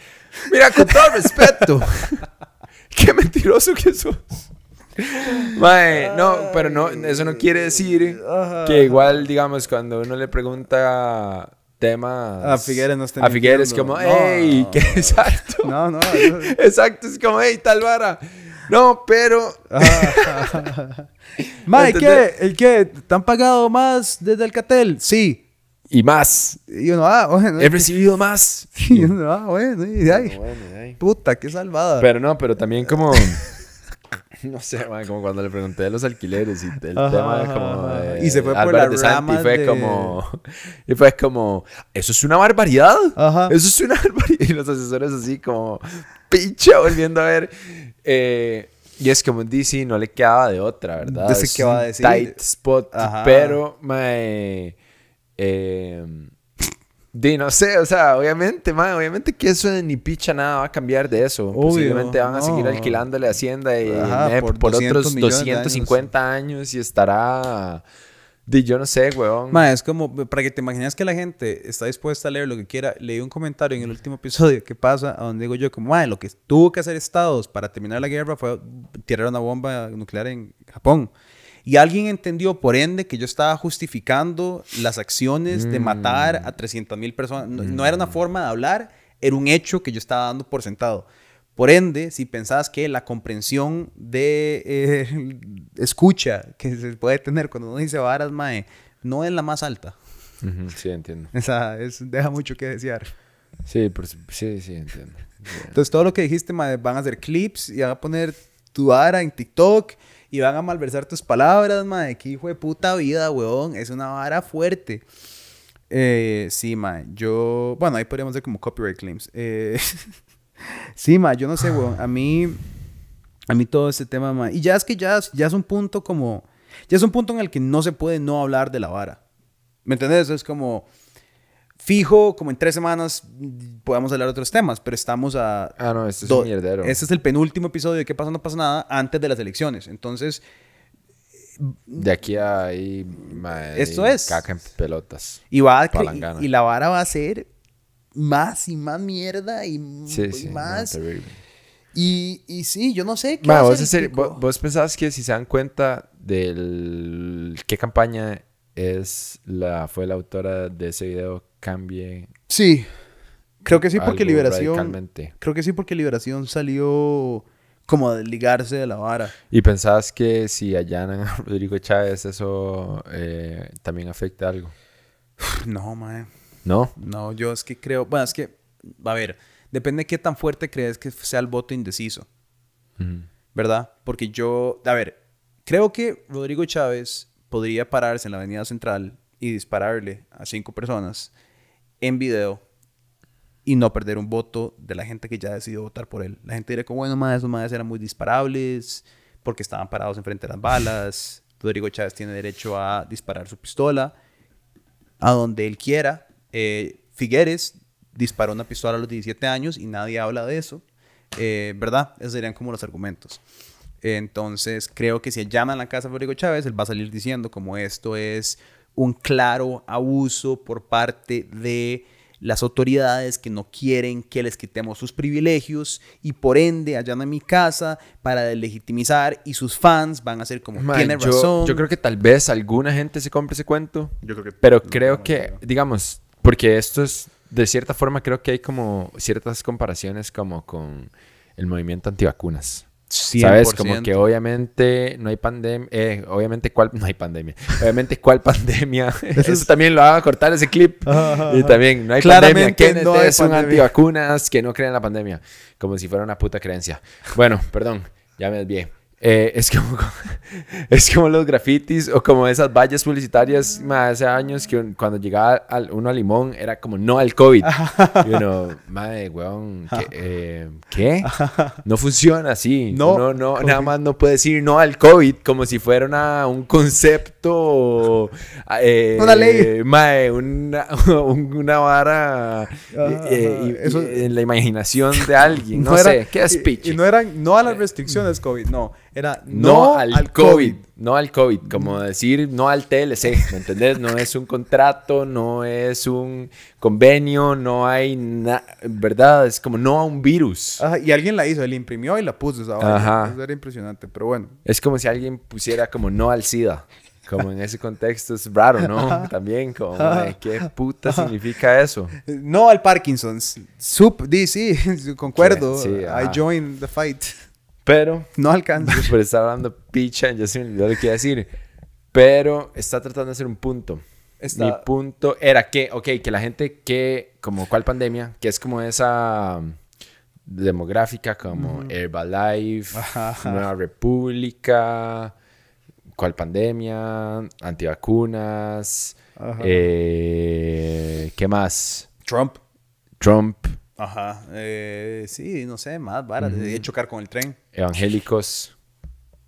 Mira, con todo respeto. Qué mentiroso que sos. Mae, no, pero no, eso no quiere decir que igual, digamos, cuando uno le pregunta temas... A Figueres no está A Figueres como, No. hey, que exacto. No, no. eso- Exacto, es como, hey, tal vara. No, pero... Mae, ¿qué? ¿Entendés? ¿El qué? ¿Te han pagado más desde el Catel? Sí. Y más. Y uno, ah, bueno. He recibido más. Y uno, ah, bueno. Y de. Bueno, de ahí. Puta, qué salvada. Pero no, pero también como... No sé, man, como cuando le pregunté de los alquileres y el Ajá, tema ajá, como de Y se fue por de Santi, ramas fue de- como... Y fue como... Eso es una barbaridad. Ajá. Eso es una barbaridad. Y los asesores así como... Pincha, volviendo a ver. Eh, y es como DC no le quedaba de otra, ¿verdad? Sé Es qué va a decir. Tight spot. Ajá. Pero, mae... Eh, Di, no sé, o sea, obviamente, man, obviamente que eso ni picha nada va a cambiar de eso. Obvio, Posiblemente van a seguir alquilándole Hacienda y Ajá, eh, por por, 200 otros millones de 250 años. y estará. Di, yo no sé, weón. Ma, es como, para que te imagines que la gente está dispuesta a leer lo que quiera. Leí un comentario en el último episodio que pasa, a donde digo yo, como, ma, lo que tuvo que hacer Estados para terminar la guerra fue tirar una bomba nuclear en Japón. Y alguien entendió, por ende, que yo estaba justificando las acciones de matar a 300 mil personas. No, no era una forma de hablar, era un hecho que yo estaba dando por sentado. Por ende, si pensabas que la comprensión de eh, escucha que se puede tener cuando uno dice varas, mae, no es la más alta. Ujú, sí, entiendo. O sea, es, deja mucho que desear. Sí, por sí, sí, entiendo. Entonces, todo lo que dijiste, mae, van a hacer clips y van a poner tu vara en TikTok y van a malversar tus palabras, mae. Qué hijo de puta vida, weón. Es una vara fuerte. Eh, sí, mae. Yo... Bueno, ahí podríamos hacer como copyright claims. Eh, sí, mae. Yo no sé, weón. A mí... A mí todo este tema, mae. Y ya es que ya, es- ya es un punto como... Ya es un punto en el que no se puede no hablar de la vara. ¿Me entendés? Es como... Fijo, como en tres semanas podemos hablar de otros temas, pero estamos a... Ah, no, este es un mierdero. Este es el penúltimo episodio de ¿Qué pasa? No pasa nada antes de las elecciones. Entonces, De aquí a ahí, Esto es. Caca en pelotas. Y, va a y la vara va a ser más y más mierda y, Sí, y sí. no, más. terrible. y, y sí, yo no sé qué Ma, vos, hacer vos pensabas que si se dan cuenta del qué campaña es la fue la autora de ese video cambie Sí. Creo que sí porque Liberación creo que sí porque Liberación salió como a desligarse de la vara. Y pensabas que si allanan a Rodrigo Chávez eso eh, también afecta algo. No, mae. ¿No? No, yo es que creo, bueno, es que a ver, depende de qué tan fuerte crees que sea el voto indeciso. ¿verdad? Porque yo, a ver, creo que Rodrigo Chávez podría pararse en la Avenida Central y dispararle a cinco personas en video y no perder un voto de la gente que ya decidió votar por él. La gente diría como, bueno, más esos madres eran muy disparables porque estaban parados enfrente de las balas. Rodrigo Chávez tiene derecho a disparar su pistola a donde él quiera. Eh, Figueres disparó una pistola a los 17 años y nadie habla de eso. Eh, ¿Verdad? Esos serían como los argumentos. Entonces, creo que si llaman a la casa de Rodrigo Chávez, él va a salir diciendo como esto es un claro abuso por parte de las autoridades que no quieren que les quitemos sus privilegios y por ende allanan mi casa para delegitimizar y sus fans van a ser como Ma, tiene yo, razón. yo creo que tal vez alguna gente se compre ese cuento. Yo creo que- Pero creo que, digamos, porque esto es, de cierta forma, creo que hay como ciertas comparaciones como con el movimiento antivacunas. ¿Sabes? Como 100%. que obviamente no hay pandemia. Eh, obviamente, ¿cuál? No hay pandemia. Obviamente, ¿cuál pandemia? Eso también lo van a cortar ese clip. Y también, no hay Claramente pandemia. ¿Quiénes no son pandemia. antivacunas que no creen en la pandemia? Como si fuera una puta creencia. Bueno, perdón, ya me desvié. Eh, es como es como los grafitis o como esas vallas publicitarias ma, hace años que un- cuando llegaba al- uno a Limón era como no al COVID. Y uno, madre, weón, ¿qué? eh, ¿qué? No funciona así. No, No, no, nada más no puede decir no al COVID como si fuera una- un concepto. eh, Una ley. mae, una, un- una vara eh, eh, y- Eso- y en la imaginación de alguien. No, era- sé, qué y- speech. Y, no eran no a las restricciones COVID, no. Era No, al, COVID. No al COVID. Como decir no al TLC. ¿Me entendés? No es un contrato, no es un convenio, no hay nada. ¿Verdad? Es como no a un virus. Ajá, y alguien la hizo, él imprimió y la puso esa. Ajá. Eso era impresionante, pero bueno. Es como si alguien pusiera como no al SIDA. Como en ese contexto es raro, ¿no? También, como, ¿qué puta significa eso? No al Parkinson's. Sup, di, sí, concuerdo. Sí, I join the fight. Pero, No al cáncer. por estar hablando picha, ya se me olvidó lo que iba a decir. Pero está tratando de hacer un punto. Está- Mi punto era que, ok, que la gente que, como cuál pandemia, que es como esa um, demográfica, como Herbalife, Ajá, ajá. Nueva República, cuál pandemia, antivacunas, eh, ¿qué más? Trump. Trump, Ajá. Eh, sí, no sé, más varas. De chocar con el tren. evangélicos,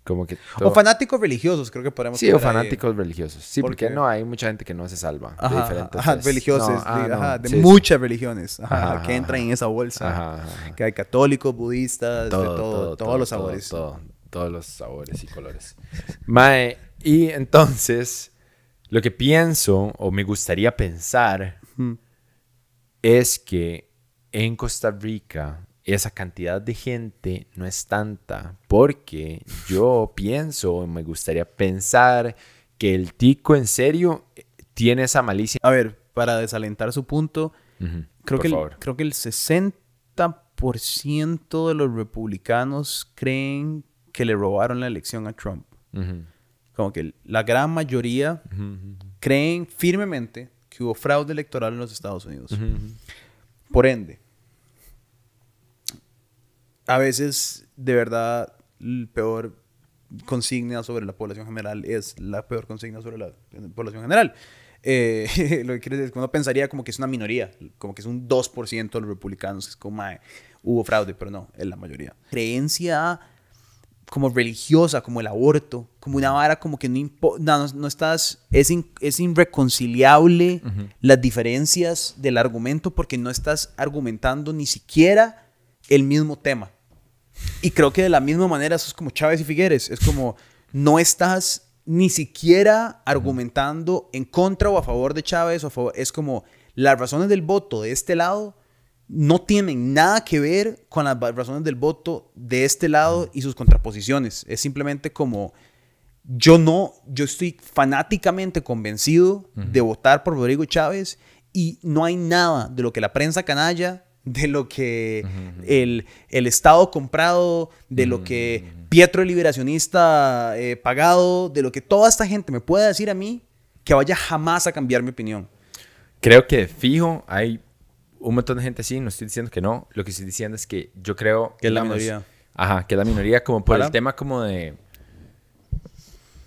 como que... O fanáticos religiosos, creo que podemos Sí, o poner ahí. fanáticos religiosos. Sí, porque, no, hay mucha gente que no se salva de diferentes... ajá, religiosos, no, ah, de, no, ajá, de sí, sí. muchas religiones ajá, que entran en esa bolsa. Ajá. Que hay católicos, budistas, Todo, de todo, todo, todos todo, los sabores. todo, todos los sabores y colores. Mae, y entonces, lo que pienso, o me gustaría pensar, es que en Costa Rica esa cantidad de gente no es tanta, porque yo pienso, o me gustaría pensar, que el tico en serio tiene esa malicia. A ver, para desalentar su punto, creo, por que el, creo que el 60% de los republicanos creen que le robaron la elección a Trump. Como que la gran mayoría creen firmemente que hubo fraude electoral en los Estados Unidos. Por ende, a veces, de verdad, el peor consigna sobre la población general es la peor consigna sobre la población general. Eh, lo que quiere decir es que uno pensaría como que es una minoría, como que es un 2% de los republicanos, es como, "Mae, hubo fraude, pero no, es la mayoría. Creencia como religiosa, como el aborto, como una vara como que no, impo- no, no- estás, es, in- es irreconciliable las diferencias del argumento porque no estás argumentando ni siquiera el mismo tema. Y creo que de la misma manera eso es como Chávez y Figueres, es como no estás ni siquiera argumentando en contra o a favor de Chávez o a favor, es como las razones del voto de este lado no tienen nada que ver con las razones del voto de este lado y sus contraposiciones. Es simplemente como yo no, yo estoy fanáticamente convencido de votar por Rodrigo Chávez y no hay nada de lo que la prensa canalla, de lo que el, el, Estado comprado, de lo que Pietro el Liberacionista eh, pagado, de lo que toda esta gente me pueda decir a mí, que vaya jamás a cambiar mi opinión. Creo que fijo hay un montón de gente así, no estoy diciendo que no, lo que estoy diciendo es que yo creo... Que es la minoría. Ajá, que es la minoría como por el tema como de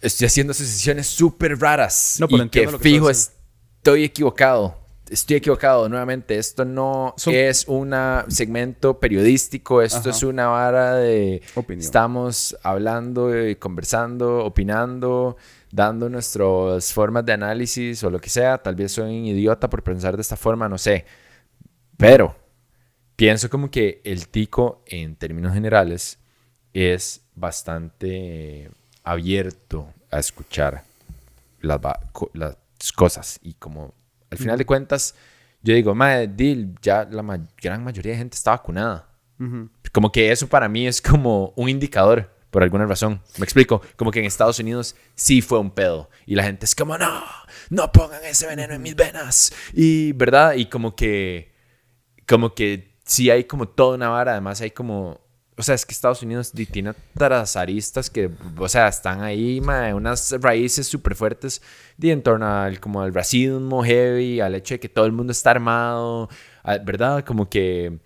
estoy haciendo decisiones súper raras. No, y que, fijo estoy equivocado. Estoy equivocado nuevamente. Esto no es un segmento periodístico. Esto es una vara de. Estamos hablando y conversando, opinando, dando nuestras formas de análisis o lo que sea. Tal vez soy un idiota por pensar de esta forma, no sé. Pero pienso como que el tico, en términos generales, es bastante abierto a escuchar las, las cosas y como al final de cuentas yo digo, madre, Dil, ya la gran mayoría de gente está vacunada. Como que eso para mí es como un indicador, por alguna razón. Me explico, como que en Estados Unidos sí fue un pedo. Y la gente es como, no, no pongan ese veneno en mis venas. Y, ¿verdad? Y como que, como que sí hay como toda una vara, además hay como o sea, es que Estados Unidos tiene otras aristas que, o sea, están ahí, unas raíces súper fuertes de en torno al, como al racismo heavy, al hecho de que todo el mundo está armado, ¿verdad? Como que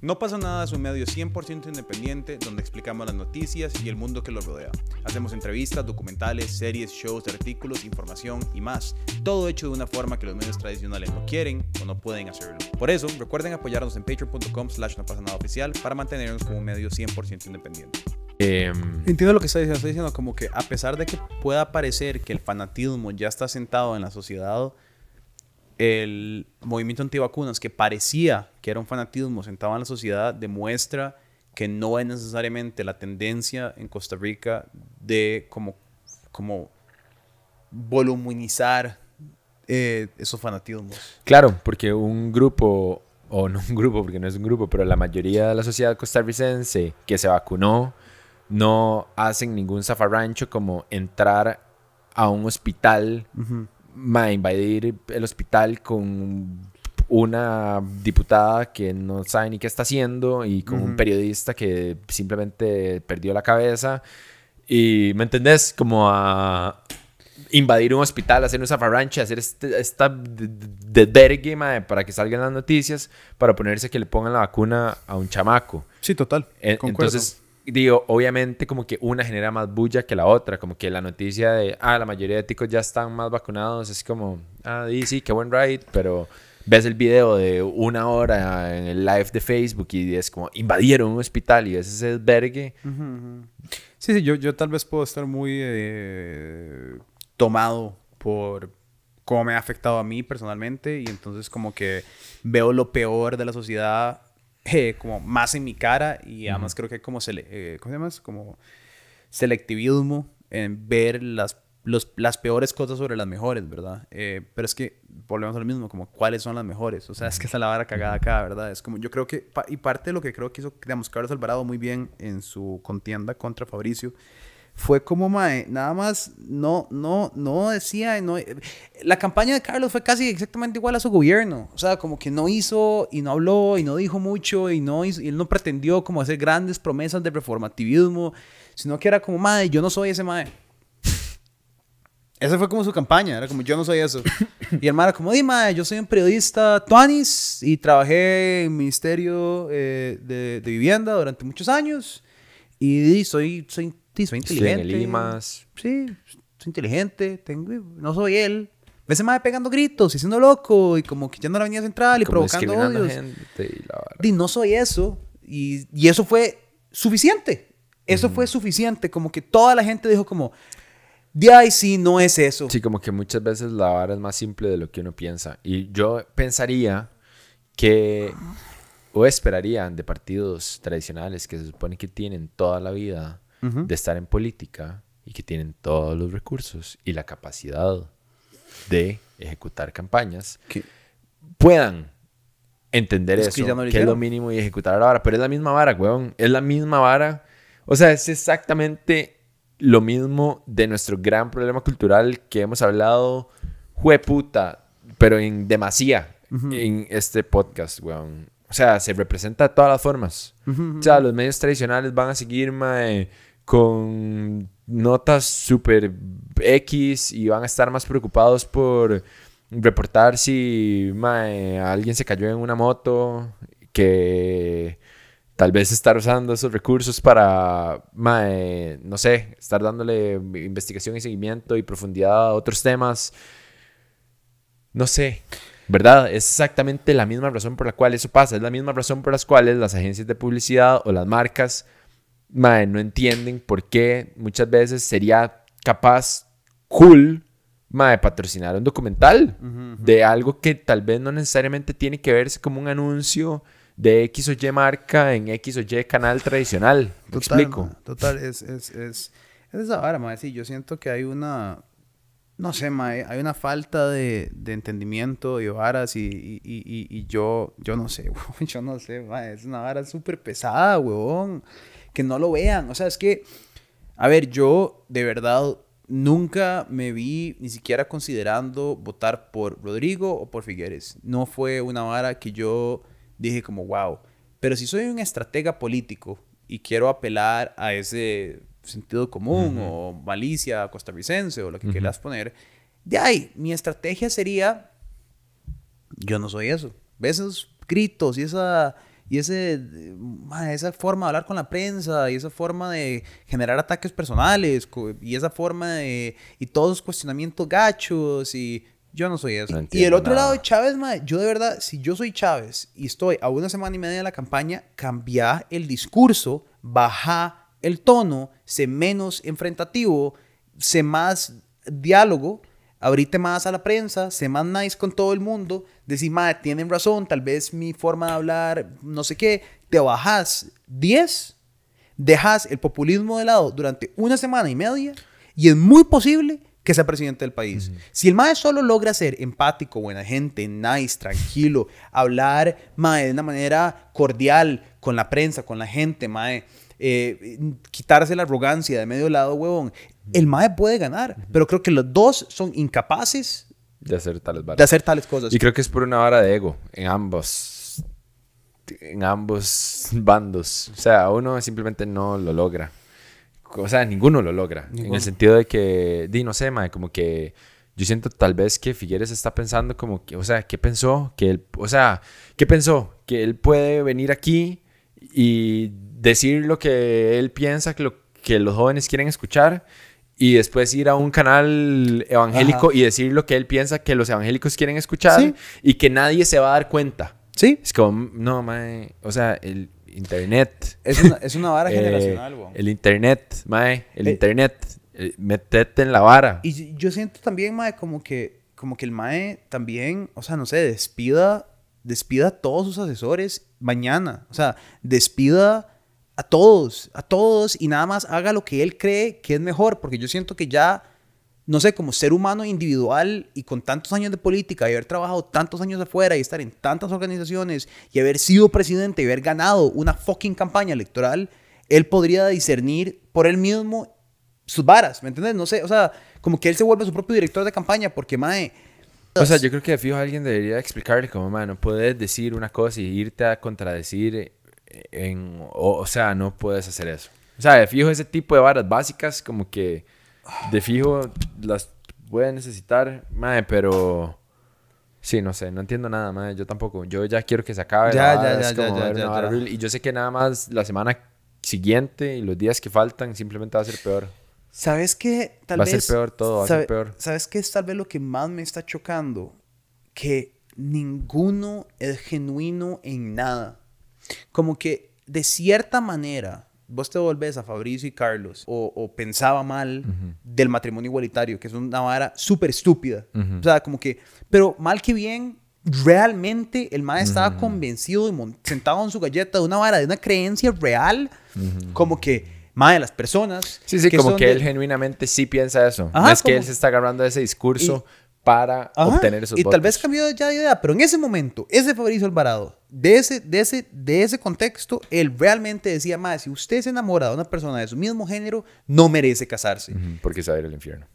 no pasa nada es un medio 100% independiente donde explicamos las noticias y el mundo que los rodea. Hacemos entrevistas, documentales, series, shows, artículos, información y más. Todo hecho de una forma que los medios tradicionales no quieren o no pueden hacerlo. Por eso, recuerden apoyarnos en patreon.com slash no pasa nada oficial para mantenernos como un medio 100% independiente. Em, Entiendo lo que está diciendo. Estoy diciendo como que a pesar de que pueda parecer que el fanatismo ya está sentado en la sociedad, el movimiento antivacunas, que parecía que era un fanatismo sentado en la sociedad, demuestra que no es necesariamente la tendencia en Costa Rica de como, como voluminizar eh, esos fanatismos. Claro, porque un grupo, o no un grupo, porque no es un grupo, pero la mayoría de la sociedad costarricense que se vacunó no hacen ningún zafarrancho como entrar a un hospital ma, invadir el hospital con una diputada que no sabe ni qué está haciendo y con un periodista que simplemente perdió la cabeza. Y, ¿me entendés? Como a invadir un hospital, hacer un zafarranche, hacer este, esta desvergue para que salgan las noticias, para ponerse que le pongan la vacuna a un chamaco. Sí, total. entonces, digo, obviamente como que una genera más bulla que la otra, como que la noticia de, ah, la mayoría de ticos ya están más vacunados, es como, ah, sí, qué buen ride, pero ves el video de una hora en el live de Facebook y es como, invadieron un hospital y ese es el vergue. Sí, sí, yo, yo tal vez puedo estar muy eh, tomado por cómo me ha afectado a mí personalmente y entonces como que veo lo peor de la sociedad eh, como más en mi cara y además creo que hay como, eh, ¿cómo se llama? Como selectivismo en ver las, los, las peores cosas sobre las mejores, ¿verdad? Eh, pero es que volvemos a lo mismo, como cuáles son las mejores. O sea, es que está la vara cagada acá, ¿verdad? Es como yo creo que, y parte de lo que creo que hizo, digamos, Carlos Alvarado muy bien en su contienda contra Fabricio fue como, mae, nada más no, no, no decía, no, la campaña de Carlos fue casi exactamente igual a su gobierno, o sea, como que no hizo y no habló y no dijo mucho y no hizo, y él no pretendió como hacer grandes promesas de reformativismo, sino que era como, mae, yo no soy ese mae. Esa fue como su campaña, era como, yo no soy eso. Y el mae era como, dime, yo soy un periodista tuanis y trabajé en el Ministerio eh, de, de, Vivienda durante muchos años y soy, soy Sí, soy inteligente. Sí, soy inteligente. Tengo, no soy él. A veces me pegando gritos y siendo loco y como no la venía central y provocando odios. y, no soy eso. Y, y eso fue suficiente. Eso fue suficiente. Como que toda la gente dijo como, de ahí sí, no es eso. Sí, como que muchas veces la vara es más simple de lo que uno piensa. Y yo pensaría que, o esperarían de partidos tradicionales que se supone que tienen toda la vida de estar en política y que tienen todos los recursos y la capacidad de ejecutar campañas Que- puedan entender Es eso, que que, no lo es lo mínimo y ejecutar la vara. Pero es la misma vara, weón. Es la misma vara. O sea, es exactamente lo mismo de nuestro gran problema cultural que hemos hablado, jueputa, pero en demasía en este podcast, weón. O sea, se representa de todas las formas. O sea, los medios tradicionales van a seguir, mae, con notas super X y van a estar más preocupados por reportar si mae, alguien se cayó en una moto que tal vez estar usando esos recursos para, mae, no sé, estar dándole investigación y seguimiento y profundidad a otros temas. No sé, ¿verdad? Es exactamente la misma razón por la cual eso pasa. Es la misma razón por las cuales las agencias de publicidad o las marcas mae, no entienden por qué muchas veces sería capaz, cool, mae, patrocinar un documental de algo que tal vez no necesariamente tiene que verse como un anuncio de X o Y marca en X o Y canal tradicional. ¿Me Total, explico? ma, total, es, es, es, es esa vara, ma. Sí, yo siento que hay una, no sé, ma, hay una falta de, de entendimiento de varas y, y, y, y- yo, yo no sé, huevón, yo no sé, ma, es una vara súper pesada, huevón, que no lo vean, o sea, es que, a ver, yo de verdad nunca me vi ni siquiera considerando votar por Rodrigo o por Figueres, no fue una vara que yo dije como, wow, pero si soy un estratega político y quiero apelar a ese sentido común o malicia costarricense o lo que quieras poner, de ahí, mi estrategia sería, yo no soy eso. ¿Ves esos gritos y esa, y ese, esa forma de hablar con la prensa y esa forma de generar ataques personales y esa forma de, y todos los cuestionamientos gachos y yo no soy eso. No y el otro lado de Chávez, ma, yo de verdad, si yo soy Chávez y estoy a una semana y media de la campaña, cambia el discurso, baja el tono, sé menos enfrentativo, sé más diálogo, abrite más a la prensa, sé más nice con todo el mundo, decir, madre, tienen razón, tal vez mi forma de hablar, no sé qué, te bajas 10, dejas el populismo de lado durante una semana y media y es muy posible que sea presidente del país. Si el mae solo logra ser empático, buena gente, nice, tranquilo, hablar mae, de una manera cordial con la prensa, con la gente, mae, eh, quitarse la arrogancia de medio lado, huevón, el mae puede ganar. Pero creo que los dos son incapaces De hacer tales varas. de hacer tales cosas. Y creo que es por una vara de ego en ambos en ambos bandos. O sea, uno simplemente no lo logra. O sea, ninguno lo logra. En el sentido de que, di, no sé, mae, como que yo siento tal vez que Figueres está pensando como que, o sea, ¿qué pensó? Que él, o sea, ¿qué pensó? Que él puede venir aquí y decir lo que él piensa que, lo, que los jóvenes quieren escuchar y después ir a un canal evangélico Ajá. y decir lo que él piensa que los evangélicos quieren escuchar Sí. y que nadie se va a dar cuenta. Sí, Es como, no, mae, o sea, el internet. es una, es una vara eh, generacional, huevón. el internet, mae, el Eh, internet. eh, metete en la vara. Y yo siento también, mae, como que, como que el mae también, o sea, no sé, despida, despida a todos sus asesores mañana. O sea, despida a todos, a todos y nada más haga lo que él cree que es mejor, porque yo siento que ya, no sé, como ser humano individual y con tantos años de política y haber trabajado tantos años afuera y estar en tantas organizaciones y haber sido presidente y haber ganado una fucking campaña electoral, él podría discernir por él mismo sus varas, ¿me entiendes? No sé, o sea, como que él se vuelve su propio director de campaña porque, mae... O sea, yo creo que de fijo alguien debería explicarle como, man, no puedes decir una cosa y irte a contradecir en... O, o sea, no puedes hacer eso. O sea, de fijo ese tipo de varas básicas como que de fijo las voy a necesitar, madre, pero... Sí, no sé, no entiendo nada, madre, yo tampoco. Yo ya quiero que se acabe. Ya, la ya, ya, como ya, ver ya, ya. Y yo sé que nada más la semana siguiente y los días que faltan simplemente va a ser peor. ¿Sabes qué? Tal Va a ser peor todo, va a ser peor. ¿Sabes qué es tal vez lo que más me está chocando? Que ninguno es genuino en nada. Como que de cierta manera vos te volvés a Fabricio y Carlos o, o pensaba mal del matrimonio igualitario, que es una vara súper estúpida. O sea, como que, pero mal que bien, realmente el mae estaba convencido y sentado en su galleta de una vara, de una creencia real, como que, Mae, las personas. Sí, sí, como que de- él genuinamente sí piensa eso. no Ajá, es que él se está agarrando de ese discurso para Ajá, obtener esos y votos. tal vez cambió ya de idea, pero en ese momento, ese Fabricio Alvarado, de ese, de ese, de ese contexto, él realmente decía, más si usted se enamora de una persona de su mismo género, no merece casarse. Porque se va a ir al infierno.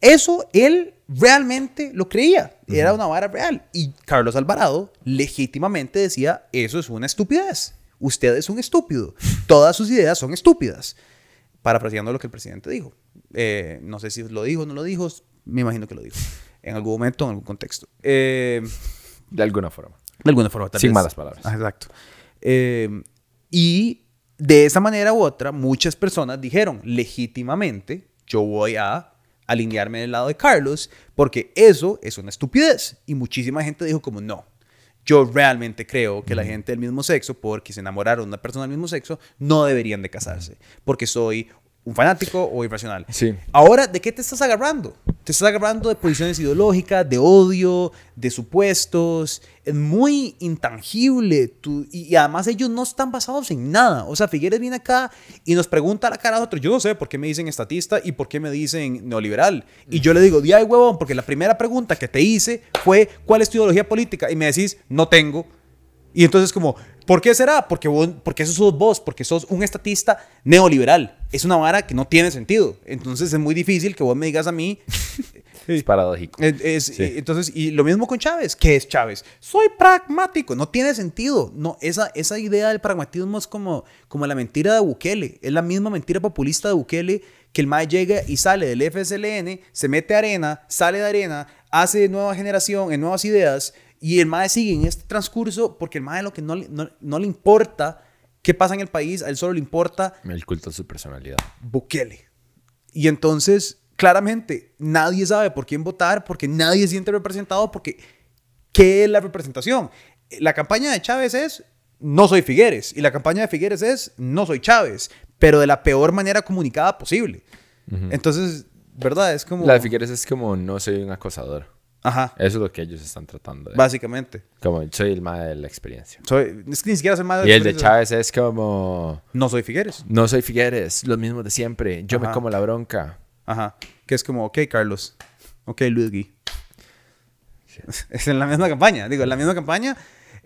Eso él realmente lo creía, era una vara real. Y Carlos Alvarado legítimamente decía, eso es una estupidez. Usted es un estúpido. Todas sus ideas son estúpidas. Parafraseando lo que el presidente dijo. Eh, no sé si lo dijo o no lo dijo, me imagino que lo dijo. En algún momento, en algún contexto. Eh, De alguna forma. de alguna forma, tal Sin vez. malas palabras. Ah, exacto. Eh, y de esa manera u otra, muchas personas dijeron legítimamente, yo voy a alinearme del lado de Carlos, porque eso es una estupidez. Y muchísima gente dijo como, no, yo realmente creo que la gente del mismo sexo, porque se enamoraron de una persona del mismo sexo, no deberían de casarse, porque soy un fanático o irracional. Sí. Ahora, ¿de qué te estás agarrando? Te estás agarrando de posiciones ideológicas, de odio, de supuestos. Es muy intangible. tú- y, y además ellos no están basados en nada. O sea, Figueres viene acá y nos pregunta a la cara a nosotros. Yo no sé por qué me dicen estatista y por qué me dicen neoliberal. Y yo le digo, di ay, huevón, porque la primera pregunta que te hice fue, ¿cuál es tu ideología política? Y me decís, no tengo. Y entonces como, ¿por qué será? Porque, vos, porque eso sos vos, porque sos un estatista neoliberal. Es una vara que no tiene sentido. Entonces es muy difícil que vos me digas a mí. Es paradójico. es- es- Entonces, y lo mismo con Chávez. ¿Qué es Chávez? Soy pragmático. No tiene sentido. No, esa, esa idea del pragmatismo es como, como la mentira de Bukele. Es la misma mentira populista de Bukele que el MAE llega y sale del FSLN, se mete a arena, sale de arena, hace nueva generación, en nuevas ideas, y el MAE sigue en este transcurso porque el MAE lo que no, no, no le importa qué pasa en el país, a él solo le importa El culto a su personalidad. Bukele. Y entonces, claramente, nadie sabe por quién votar, porque nadie se siente representado, porque ¿qué es la representación? La campaña de Chávez es no soy Figueres, y la campaña de Figueres es no soy Chávez, pero de la peor manera comunicada posible. Entonces, ¿verdad? Es como... La de Figueres es como no soy un acosador. Ajá, Eso es lo que ellos están tratando de. básicamente. Como soy el más de la experiencia. Soy, es que ni siquiera soy más Y el de Chávez es como No soy Figueres. no soy Figueres, los mismos de siempre. Yo me como la bronca. Ajá. Que es como, ok, Carlos. Ok, Luis Gui. Es en la misma campaña. Digo, en la misma campaña.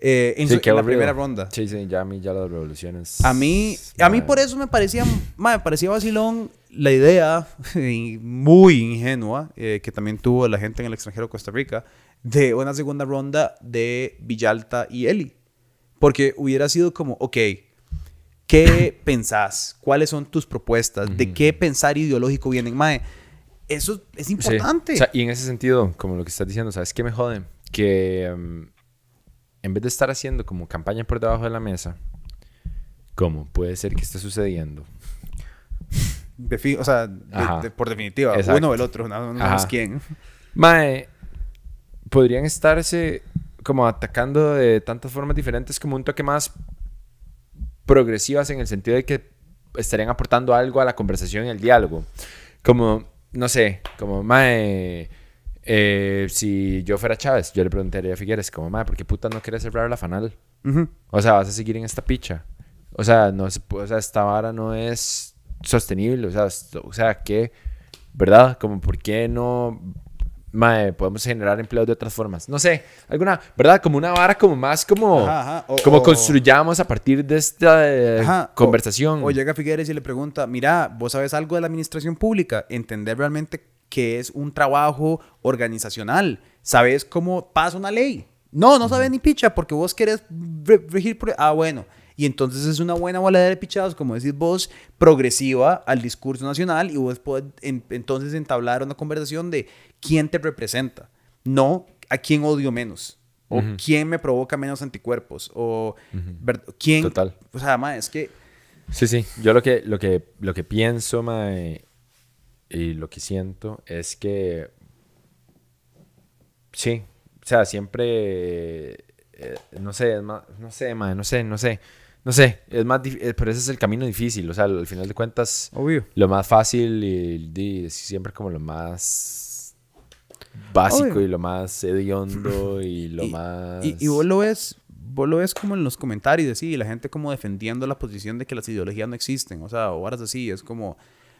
Eh, en, Sí, su- en la primera ronda. Sí, sí, ya a mí ya las revoluciones. A mí, a mí por eso me parecía, me parecía vacilón la idea muy ingenua eh, que también tuvo la gente en el extranjero de Costa Rica de una segunda ronda de Villalta y Eli. Porque hubiera sido como, ok, ¿qué pensás? ¿Cuáles son tus propuestas? ¿De qué pensar ideológico vienen? Mae, eso es Sí. importante. O sea, y en ese sentido, como lo que estás diciendo, ¿sabes qué me jode? Que mm, en vez de estar haciendo como campaña por debajo de la mesa, ¿cómo puede ser que esté sucediendo? Defi- o sea, de- de- por definitiva, Exacto. uno o el otro, no, no quién. Mae, podrían estarse como atacando de tantas formas diferentes como un toque más progresivas en el sentido de que estarían aportando algo a la conversación y al diálogo. Como, no sé, como, mae, eh, si yo fuera Chávez, yo le preguntaría a Figueres, como, mae, ¿por qué puta no quieres cerrar la fanal? O sea, vas a seguir en esta picha. O sea, no se o sea, esta vara no es sostenible. O sea, o sea, que, ¿verdad? Como, ¿por qué no mae, podemos generar empleos de otras formas? No sé, alguna, ¿verdad? Como una vara como más como, Ajá, ajá. O- como o- construyamos a partir de esta eh, Ajá, o- conversación. O, llega Figueres y le pregunta, mira, vos sabes algo de la administración pública, entender realmente que es un trabajo organizacional, sabes cómo pasa una ley. No, no sabes ni picha porque vos querés re- regir por... Ah, bueno. Y entonces es una buena voladera de pichados, como decís vos, progresiva al discurso nacional y vos podés en- entonces entablar una conversación de quién te representa, no a quién odio menos. O quién me provoca menos anticuerpos. O quién. Total. O sea, además, es que Sí, sí. Yo lo que, lo que, lo que pienso, mae, y lo que siento es que. Sí. O sea, siempre. eh, no sé, es más. No sé, mae, no sé, no sé. No sé. Es más. eh, Pero ese es el camino difícil. O sea, al final de cuentas. Obvio. Lo más fácil y, y es siempre como lo más. Básico Obvio. y lo más hediondo y lo y, más. y, y vos lo ves, vos lo ves como en los comentarios, así, la gente como defendiendo la posición de que las ideologías no existen, o sea, o horas así, es como,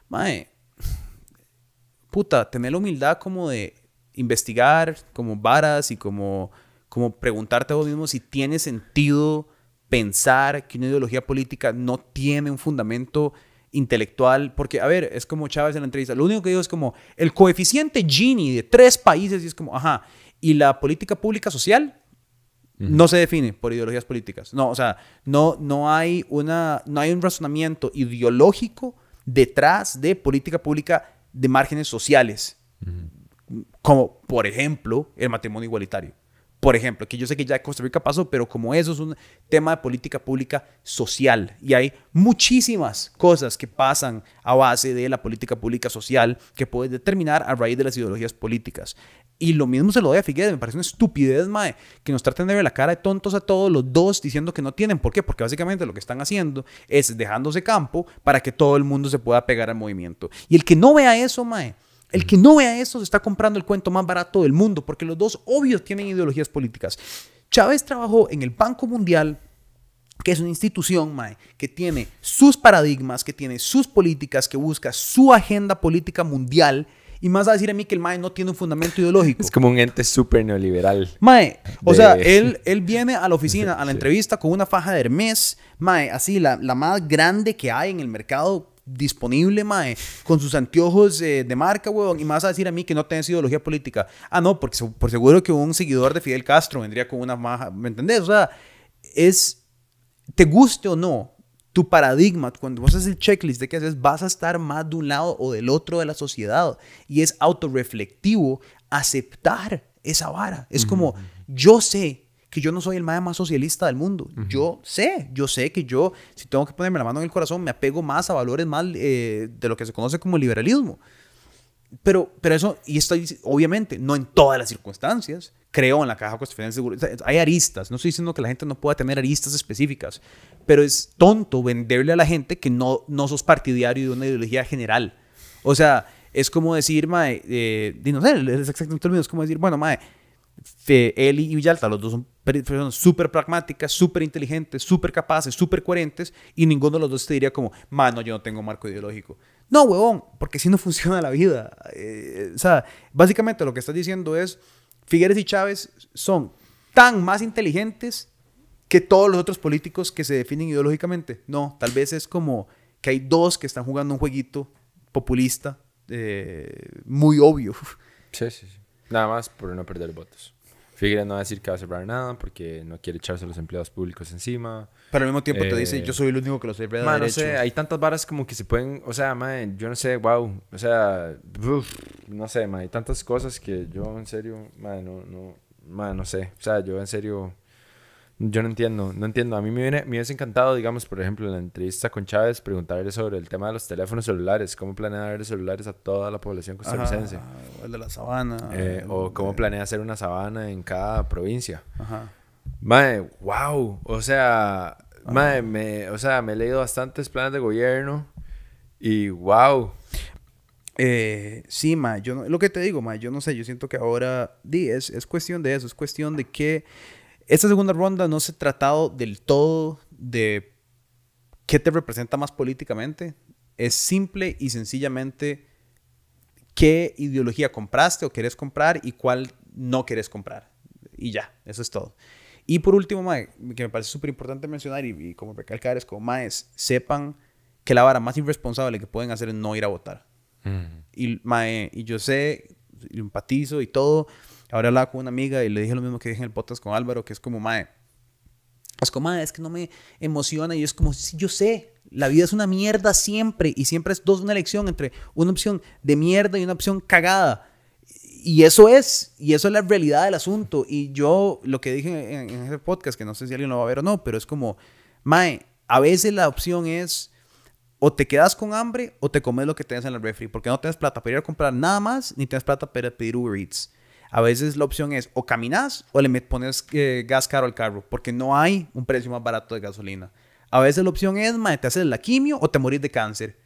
mae, puta, tener la humildad como de investigar como varas y como, como preguntarte a vos mismo si tiene sentido pensar que una ideología política no tiene un fundamento intelectual, porque, a ver, es como Chávez en la entrevista, lo único que digo es como el coeficiente Gini de tres países y es como, ajá, y la política pública social no se define por ideologías políticas. No, o sea, no, no, hay una, no hay un razonamiento ideológico detrás de política pública de márgenes sociales, como por ejemplo el matrimonio igualitario. Por ejemplo, que yo sé que ya Costa Rica pasó, pero como eso es un tema de política pública social y hay muchísimas cosas que pasan a base de la política pública social que puede determinar a raíz de las ideologías políticas. Y lo mismo se lo doy a Figueres, me parece una estupidez, mae, que nos traten de ver la cara de tontos a todos los dos diciendo que no tienen. ¿Por qué? Porque básicamente lo que están haciendo es dejándose campo para que todo el mundo se pueda pegar al movimiento. Y el que no vea eso, mae, el que no vea eso se está comprando el cuento más barato del mundo, porque los dos obvios tienen ideologías políticas. Chávez trabajó en el Banco Mundial, que es una institución mae, que tiene sus paradigmas, que tiene sus políticas, que busca su agenda política mundial y más a decir a mí que el MAE no tiene un fundamento ideológico. Es como un ente súper neoliberal. Mae, o De- sea, él, él viene a la oficina, a la entrevista con una faja de Hermes, Mae, así, la, la más grande que hay en el mercado disponible, Mae, con sus anteojos eh, de marca, weón, y más a decir a mí que no tienes ideología política. Ah, no, porque por seguro que un seguidor de Fidel Castro vendría con una maja, ¿me entendés? O sea, es, te guste o no, tu paradigma, cuando vos haces el checklist de qué haces, vas a estar más de un lado o del otro de la sociedad. Y es autorreflectivo aceptar esa vara. Es como, yo sé que yo no soy el mae más socialista del mundo. Yo sé, yo sé que yo, si tengo que ponerme la mano en el corazón, me apego más a valores más eh, de lo que se conoce como liberalismo. Pero, pero eso, y esto obviamente, no en todas las circunstancias. Creo en la caja costarricense de seguridad. Hay aristas. No estoy diciendo que la gente no pueda tener aristas específicas. Pero es tonto venderle a la gente que no, no sos partidario de una ideología general. O sea, es como decir, mae, eh, no sé, es exactamente lo mismo. Es como decir, bueno, mae, él y Villalta, los dos son personas súper pragmáticas, súper inteligentes, súper capaces, súper coherentes, y ninguno de los dos te diría como, mano, yo no tengo marco ideológico. No, huevón, porque así no funciona la vida. Eh, o sea, básicamente lo que estás diciendo es, Figueres y Chávez son tan más inteligentes que todos los otros políticos que se definen ideológicamente. No, tal vez es como que hay dos que están jugando un jueguito populista eh, muy obvio. Sí, sí, sí. Nada más por no perder votos. Figueres no va a decir que va a cerrar nada porque no quiere echarse a los empleados públicos encima. Pero al mismo tiempo te dice, Eh, yo soy el único que lo Ma, no derecho. sé, hay tantas varas como que se pueden, o sea, ma, yo no sé, wow, o sea, uf, no sé, ma, hay tantas cosas que yo en serio, ma, no, no, ma, no sé, o sea, yo en serio, yo no entiendo, no entiendo, a mí me, viene, me hubiese encantado, digamos, por ejemplo, en la entrevista con Chávez, preguntarle sobre el tema de los teléfonos celulares, cómo planea dar celulares a toda la población costarricense, Ajá, el de la sabana. Eh, o cómo planea hacer una sabana en cada provincia. Ajá. Mae, wow. O sea, mae, me, o sea, me he leído bastantes planes de gobierno y wow. Eh, sí, ma, yo no- lo que te digo, ma, yo no sé, yo siento que ahora, di, es, es cuestión de eso, es cuestión de que esta segunda ronda no se ha tratado del todo de qué te representa más políticamente, es simple y sencillamente qué ideología compraste o querés comprar y cuál no querés comprar. Y ya, eso es todo. Y por último, mae, que me parece súper importante mencionar y, y como recalcar es como, maes, sepan que la vara más irresponsable que pueden hacer es no ir a votar. Y, mae, y yo sé, y empatizo y todo. Ahora hablaba con una amiga y le dije lo mismo que dije en el podcast con Álvaro, que es como, mae, es como, mae, es que no me emociona y es como, sí, yo sé, la vida es una mierda siempre y siempre es dos una elección entre una opción de mierda y una opción cagada. Y eso es, y eso es la realidad del asunto. Y yo lo que dije en, en ese podcast, que no sé si alguien lo va a ver o no, pero es como, mae, a veces la opción es o te quedas con hambre o te comes lo que tienes en el refri, porque no tienes plata para ir a comprar nada más, ni tienes plata para pedir Uber Eats. A veces la opción es o caminas o le pones eh, gas caro al carro, porque no hay un precio más barato de gasolina. A veces la opción es, mae, te haces la quimio o te morís de cáncer,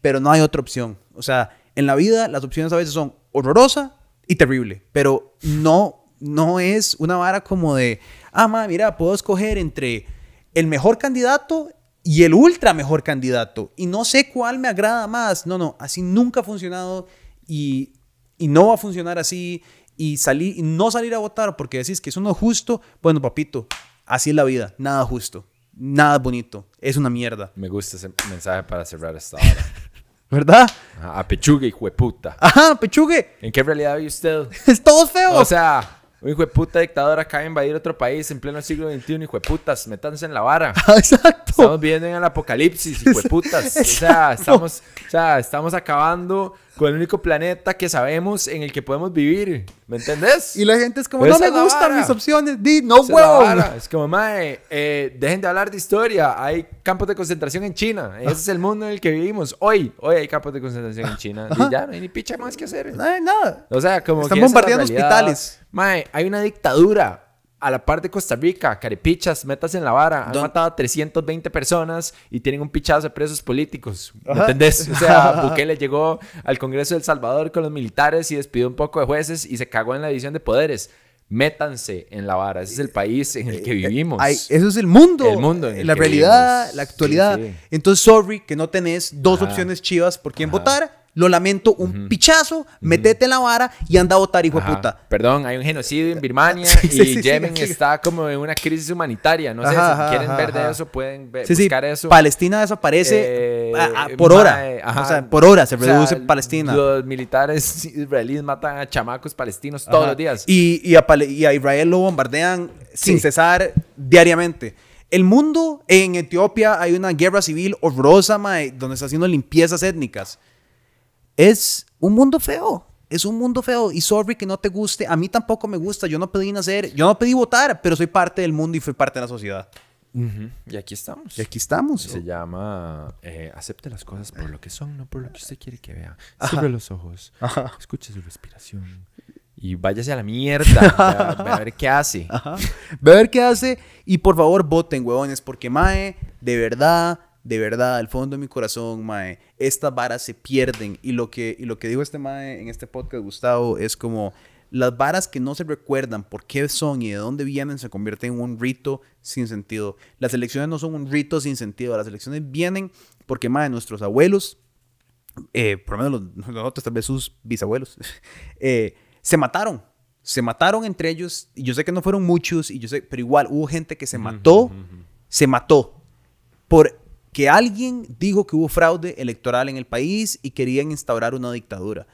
pero no hay otra opción. O sea, en la vida las opciones a veces son horrorosa y terrible, pero no no es una vara como de, ah, ma, mira, puedo escoger entre el mejor candidato y el ultra mejor candidato. Y no sé cuál me agrada más. No, no, así nunca ha funcionado y, y no va a funcionar así. Y, salir, y no salir a votar porque decís que eso no es justo. Bueno, papito, así es la vida. Nada justo. Nada bonito. Es una mierda. Me gusta ese mensaje para cerrar esta hora. ¿Verdad? Ajá, A pechuga y jueputa. Ajá, pechugue. ¿En qué realidad vive usted? Es todo feo. O sea, un hijo de puta dictador acaba de invadir otro país en pleno siglo XXI, hijo de putas, métanse en la vara. Exacto. Estamos viviendo en el apocalipsis, hijo de putas. O sea, estamos, o sea, estamos acabando con el único planeta que sabemos en el que podemos vivir. ¿Me entendés? Y la gente es como, no me gustan mis opciones. Di, no huevo. Es como, mae, eh, dejen de hablar de historia. Hay campos de concentración en China. Ese es el mundo en el que vivimos. Hoy, hoy hay campos de concentración en China. Y ya no hay ni picha más que hacer. No hay nada. O sea, como Están que bombardeando hospitales. Mae, hay una dictadura a la par de Costa Rica, carepichas, metas en la vara. Han Don- matado a 320 personas y tienen un pichazo de presos políticos. ¿Me Ajá. entendés? O sea, Bukele llegó al Congreso de El Salvador con los militares y despidió un poco de jueces y se cagó en la división de poderes. Métanse en la vara. Ese es el país en el que vivimos. Ay, eso es el mundo. El mundo en el La que realidad, vivimos. la actualidad. Sí, sí. Entonces, sorry que no tenés dos Ajá. opciones chivas por quién Ajá. votar. Lo lamento, un pichazo, metete en la vara y anda a votar, hijo de puta. Perdón, hay un genocidio en Birmania Sí, sí, y sí, Yemen está como en una crisis humanitaria. No sé, Ajá, si ajá, quieren ajá, ver de eso, pueden ver, Sí, sí, buscar eso. Palestina desaparece Eh, a- a- por hora. O sea, por hora se O sea, reduce Palestina. Los militares israelíes matan a chamacos palestinos todos los días. Y, y a y a Israel lo bombardean sin cesar diariamente. El mundo, en Etiopía hay una guerra civil horrorosa, mae, donde está haciendo limpiezas étnicas. Es un mundo feo. Es un mundo feo. Y sorry que no te guste. A mí tampoco me gusta. Yo no pedí nacer. Yo no pedí votar, pero soy parte del mundo y fui parte de la sociedad. Ujú. Y aquí estamos. Y aquí estamos. Se llama eh, Acepte las cosas por lo que son, no por lo que usted quiere que vea. Cierre los ojos, Ajá. escuche su respiración y váyase a la mierda. a, a ver qué hace. Ajá. Ve a ver qué hace y por favor voten, huevones, porque Mae, de verdad, de verdad, al fondo de mi corazón, Mae, estas varas se pierden y lo que, y lo que dijo este Mae en este podcast, Gustavo, es como las varas que no se recuerdan por qué son y de dónde vienen se convierten en un rito sin sentido. Las elecciones no son un rito sin sentido, las elecciones vienen porque, Mae, nuestros abuelos, eh, por lo menos los, nosotros, tal vez sus bisabuelos, eh, se mataron. Se mataron entre ellos. Y yo sé que no fueron muchos, y yo sé, pero igual hubo gente que se mató, se mató. Porque alguien dijo que hubo fraude electoral en el país y querían instaurar una dictadura.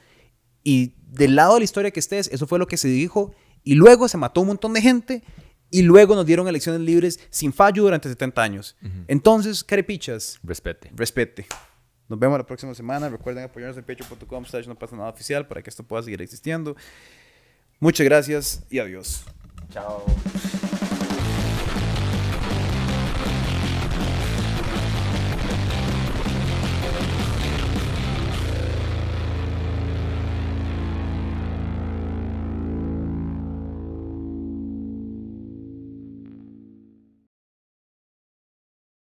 Y del lado de la historia que estés, eso fue lo que se dijo. Y luego se mató un montón de gente. Y luego nos dieron elecciones libres sin fallo durante 70 años. Entonces, carepichas, Respete. respete. Nos vemos la próxima semana. Recuerden apoyarnos en patreon.com slash no pasa nada oficial para que esto pueda seguir existiendo. Muchas gracias y adiós. Chao.